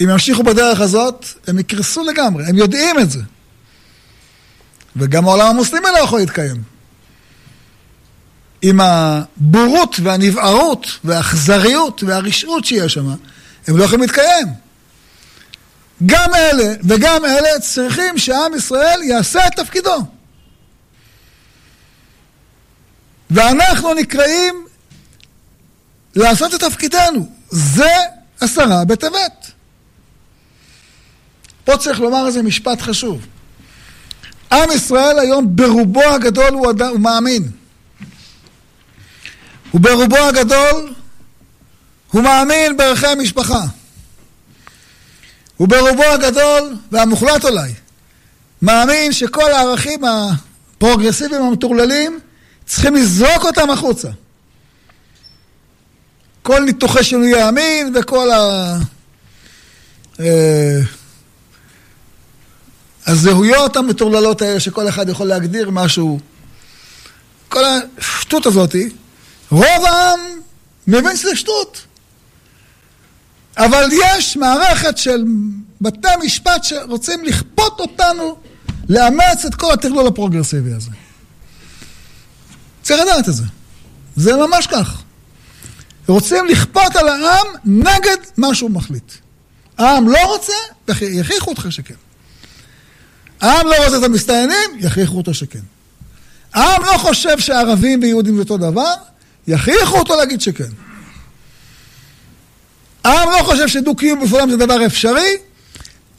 אם ימשיכו בדרך הזאת, הם יקרסו לגמרי, הם יודעים את זה. וגם העולם המוסלמי לא יכול להתקיים. עם הבורות והנבערות והאכזריות והרשעות שיש שם, הם לא יכולים להתקיים. גם אלה וגם אלה צריכים שעם ישראל יעשה את תפקידו. ואנחנו נקראים לעשות את תפקידנו. זה עשרה בטבת. פה צריך לומר איזה משפט חשוב. עם ישראל היום ברובו הגדול הוא, אד... הוא מאמין. וברובו הגדול הוא מאמין בערכי המשפחה. וברובו הגדול, והמוחלט אולי, מאמין שכל הערכים הפרוגרסיביים המטורללים צריכים לזרוק אותם החוצה. כל ניתוחי שינוי המין וכל ה... אה, הזהויות המטורללות האלה שכל אחד יכול להגדיר משהו. כל השטות הזאתי, רוב העם מבין שזה שטות. אבל יש מערכת של בתי משפט שרוצים לכפות אותנו לאמץ את כל הטרלול הפרוגרסיבי הזה. צריך לדעת את זה. זה ממש כך. רוצים לכפות על העם נגד מה שהוא מחליט. העם לא רוצה, יכריחו אותך שכן. העם לא רוצה את המסתננים, יכריחו אותו שכן. העם לא חושב שערבים ויהודים זה אותו דבר, יכריחו אותו להגיד שכן. העם לא חושב שדו-קיום בפעולם זה דבר אפשרי,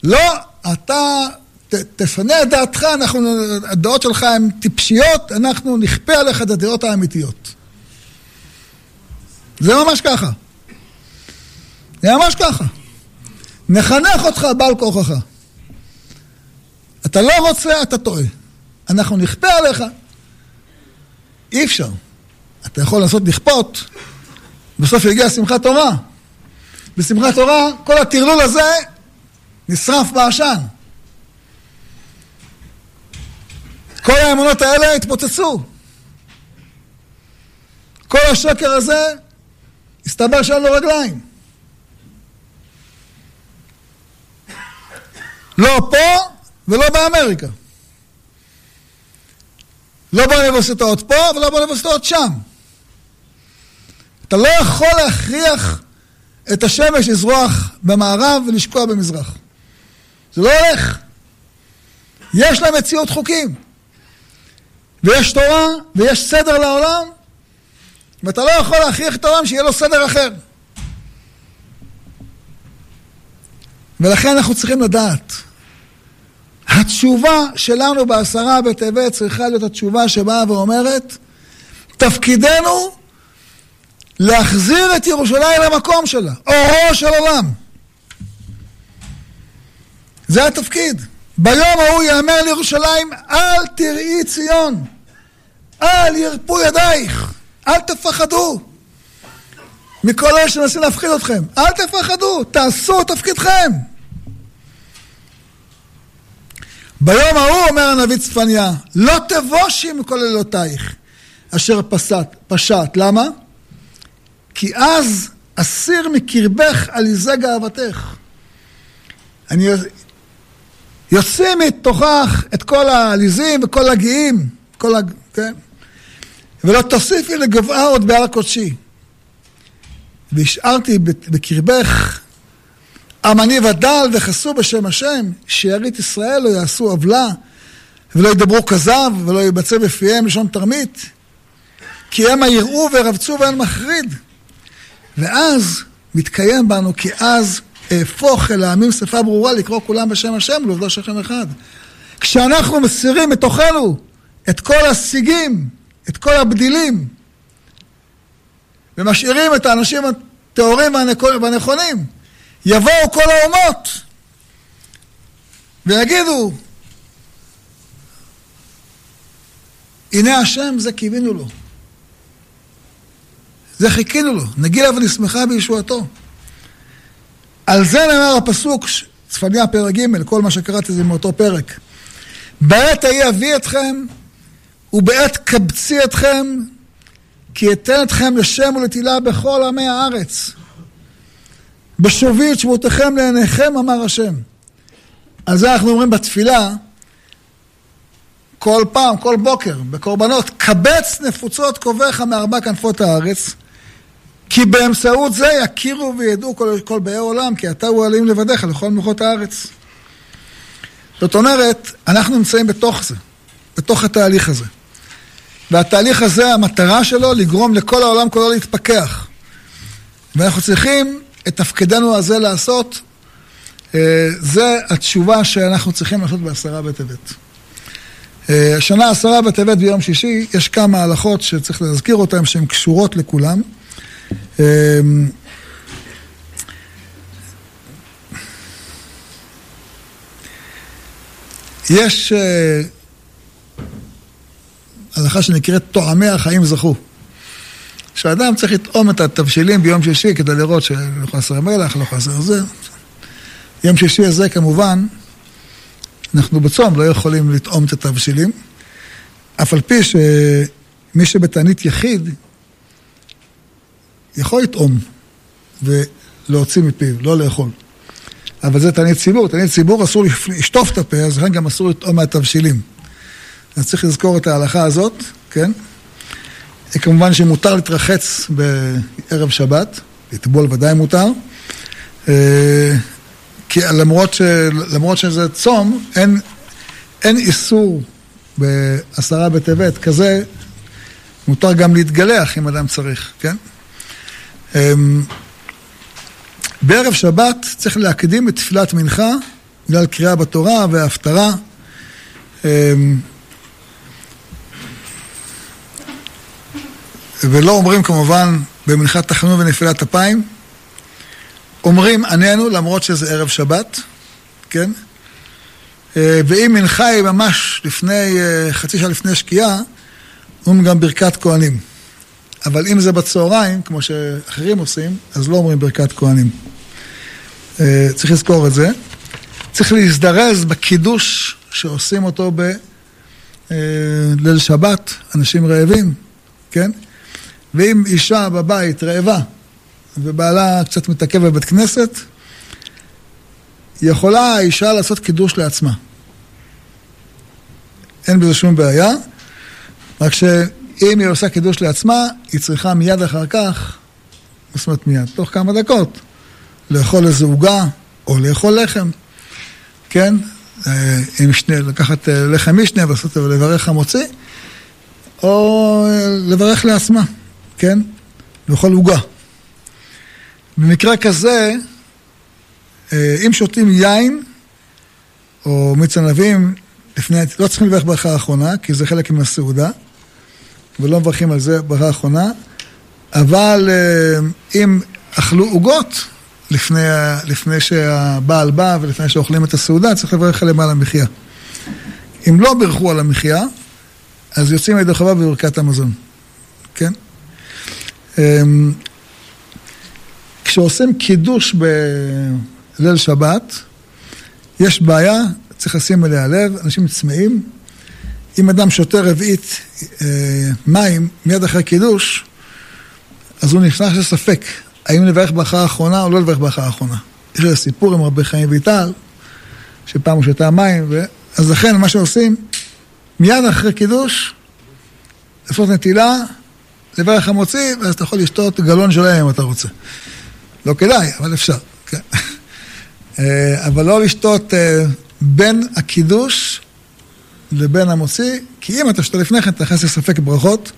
לא, אתה ת, תפנה את דעתך, אנחנו, הדעות שלך הן טיפשיות, אנחנו נכפה עליך את הדעות האמיתיות. זה ממש ככה. זה ממש ככה. נחנך אותך בעל כורחך. אתה לא רוצה, אתה טועה. אנחנו נכפה עליך. אי אפשר. אתה יכול לנסות לכפות, בסוף יגיע שמחת תורה. בשמחת תורה, כל הטרלול הזה נשרף בעשן. כל האמונות האלה התפוצצו. כל השקר הזה, הסתבר שאין לו רגליים. לא פה ולא באמריקה. לא באוניברסיטאות פה ולא באוניברסיטאות שם. אתה לא יכול להכריח את השמש לזרוח במערב ולשקוע במזרח. זה לא הולך. יש לה מציאות חוקים. ויש תורה, ויש סדר לעולם, ואתה לא יכול להכריח את העולם שיהיה לו סדר אחר. ולכן אנחנו צריכים לדעת, התשובה שלנו בעשרה בטבת צריכה להיות התשובה שבאה ואומרת, תפקידנו להחזיר את ירושלים למקום שלה, אורו של עולם. זה התפקיד. ביום ההוא יאמר לירושלים, אל תראי ציון, אל ירפו ידייך, אל תפחדו. מכל אלה שמנסים להפחיד אתכם, אל תפחדו, תעשו את תפקידכם. ביום ההוא, אומר הנביא צפניה, לא תבושי מכל אלותייך אשר פסט, פשט. למה? כי אז אסיר מקרבך עליזה גאוותך. אני יוצא מתוכך את כל העליזים וכל הגאים, כל הג... כן? ולא תוסיפי לגבעה עוד בהר הקודשי. והשארתי בקרבך עם עני ודל וחסו בשם השם, שירית ישראל לא יעשו עוולה ולא ידברו כזב ולא יבצע בפיהם לשון תרמית, כי המה יראו ורבצו ואין מחריד. ואז מתקיים בנו, כי אז אהפוך אל העמים שפה ברורה לקרוא כולם בשם השם ולעובדו שכם אחד. כשאנחנו מסירים מתוכנו את כל הסיגים, את כל הבדילים, ומשאירים את האנשים הטהורים והנכונים, יבואו כל האומות ויגידו, הנה השם זה קיווינו לו. זה חיכינו לו, נגילה ונשמחה בישועתו. על זה נאמר הפסוק, צפניה פרק ג', כל מה שקראתי זה מאותו פרק. בעת ההיא אביא אתכם, ובעת קבצי אתכם, כי אתן אתכם לשם ולתהילה בכל עמי הארץ. בשובי את שמותיכם לעיניכם, אמר השם. על זה אנחנו אומרים בתפילה, כל פעם, כל בוקר, בקורבנות, קבץ נפוצות קובעך מארבע כנפות הארץ, כי באמצעות זה יכירו וידעו כל, כל באי עולם, כי אתה הוא עלים לבדיך לכל מלכות הארץ. זאת אומרת, אנחנו נמצאים בתוך זה, בתוך התהליך הזה. והתהליך הזה, המטרה שלו לגרום לכל העולם כולו להתפכח. ואנחנו צריכים את תפקידנו הזה לעשות, אה, זה התשובה שאנחנו צריכים לעשות בעשרה בטבת. אה, השנה עשרה בטבת ביום שישי, יש כמה הלכות שצריך להזכיר אותן שהן קשורות לכולם. אמ, יש אה, הלכה שנקראת טועמי החיים זכו. שאדם צריך לטעום את התבשילים ביום שישי כדי לראות שלא חסר מלח, לא חסר זה. יום שישי הזה כמובן, אנחנו בצום לא יכולים לטעום את התבשילים, אף על פי שמי שבתענית יחיד יכול לטעום ולהוציא מפיו, לא לאכול. אבל זה תענית ציבור, תענית ציבור אסור לשטוף את הפה, אז לכן גם אסור לטעום מהתבשילים. אז צריך לזכור את ההלכה הזאת, כן? כמובן שמותר להתרחץ בערב שבת, לטבול ודאי מותר. אה, כי למרות, ש, למרות שזה צום, אין, אין איסור בעשרה בטבת כזה, מותר גם להתגלח אם אדם צריך, כן? אמ, בערב שבת צריך להקדים את תפילת מנחה בגלל קריאה בתורה והפטרה. ולא אומרים כמובן במנחת תחנון ונפילת אפיים. אומרים עננו למרות שזה ערב שבת, כן? אה, ואם מנחה היא ממש לפני, אה, חצי שעה לפני שקיעה, אומרים גם ברכת כהנים. אבל אם זה בצהריים, כמו שאחרים עושים, אז לא אומרים ברכת כהנים. אה, צריך לזכור את זה. צריך להזדרז בקידוש שעושים אותו בליל שבת, אנשים רעבים, כן? ואם אישה בבית רעבה ובעלה קצת מתעכב בבית כנסת, יכולה האישה לעשות קידוש לעצמה. אין בזה שום בעיה, רק שאם היא עושה קידוש לעצמה, היא צריכה מיד אחר כך, זאת אומרת מיד, תוך כמה דקות, לאכול איזה עוגה או לאכול לחם, כן? אה, עם שני, לקחת אה, לחם משנה ולברך המוציא, או אה, לברך לעצמה. כן? לאכול עוגה. במקרה כזה, אה, אם שותים יין או מיץ ענבים, לפני, לא צריכים לברך ברכה האחרונה, כי זה חלק מהסעודה, ולא מברכים על זה ברכה האחרונה, אבל אה, אם אכלו עוגות לפני, לפני שהבעל בא ולפני שאוכלים את הסעודה, צריך לברך עליהם על המחיה. אם לא בירכו על המחיה, אז יוצאים ידי חובה בברכת המזון, כן? אמ, כשעושים קידוש בליל שבת, יש בעיה, צריך לשים אליה לב, אנשים צמאים. אם אדם שותה רביעית אה, מים מיד אחרי קידוש, אז הוא נכנס לספק, האם לברך ברכה האחרונה או לא לברך ברכה האחרונה. יש איזה סיפור עם רבי חיים ויטל, שפעם הוא שותה מים, ו... אז לכן מה שעושים, מיד אחרי קידוש, לעשות נטילה, לברך המוציא, ואז אתה יכול לשתות גלון שלהם אם אתה רוצה. לא כדאי, אבל אפשר, כן. (laughs) אה, אבל לא לשתות אה, בין הקידוש לבין המוציא, כי אם אתה שותה לפני כן, אתה נכנס לספק ברכות,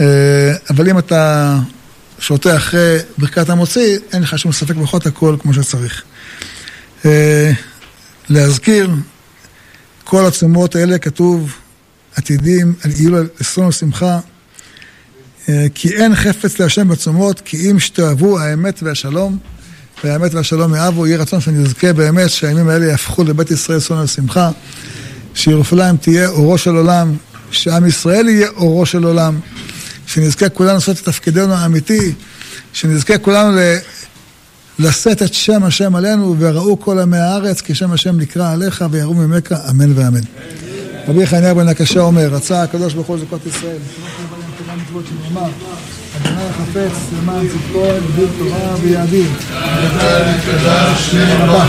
אה, אבל אם אתה שותה אחרי ברכת המוציא, אין לך שום ספק ברכות, הכל כמו שצריך. להזכיר, כל הצומות האלה כתוב עתידים, יהיו לששון ושמחה. אה, כי אין חפץ להשם בצומות, כי אם שתאהבו האמת והשלום, והאמת והשלום יאהבו, יהי רצון שנזכה באמת שהימים האלה יהפכו לבית ישראל שונא ושמחה, שירושלים תהיה אורו של עולם, שעם ישראל יהיה אורו של עולם, שנזכה כולנו לעשות את תפקידנו האמיתי, שנזכה כולנו ל... לשאת את שם השם עלינו, וראו כל עמי הארץ, כי שם השם נקרא עליך, ויראו ממך, אמן ואמן. רבי חניה בן הקשה אומר, רצה הקדוש ברוך הוא לזכות ישראל. המצוות שנאמר, אדוני החפץ למען צדקו, גדול תורה ויעדים.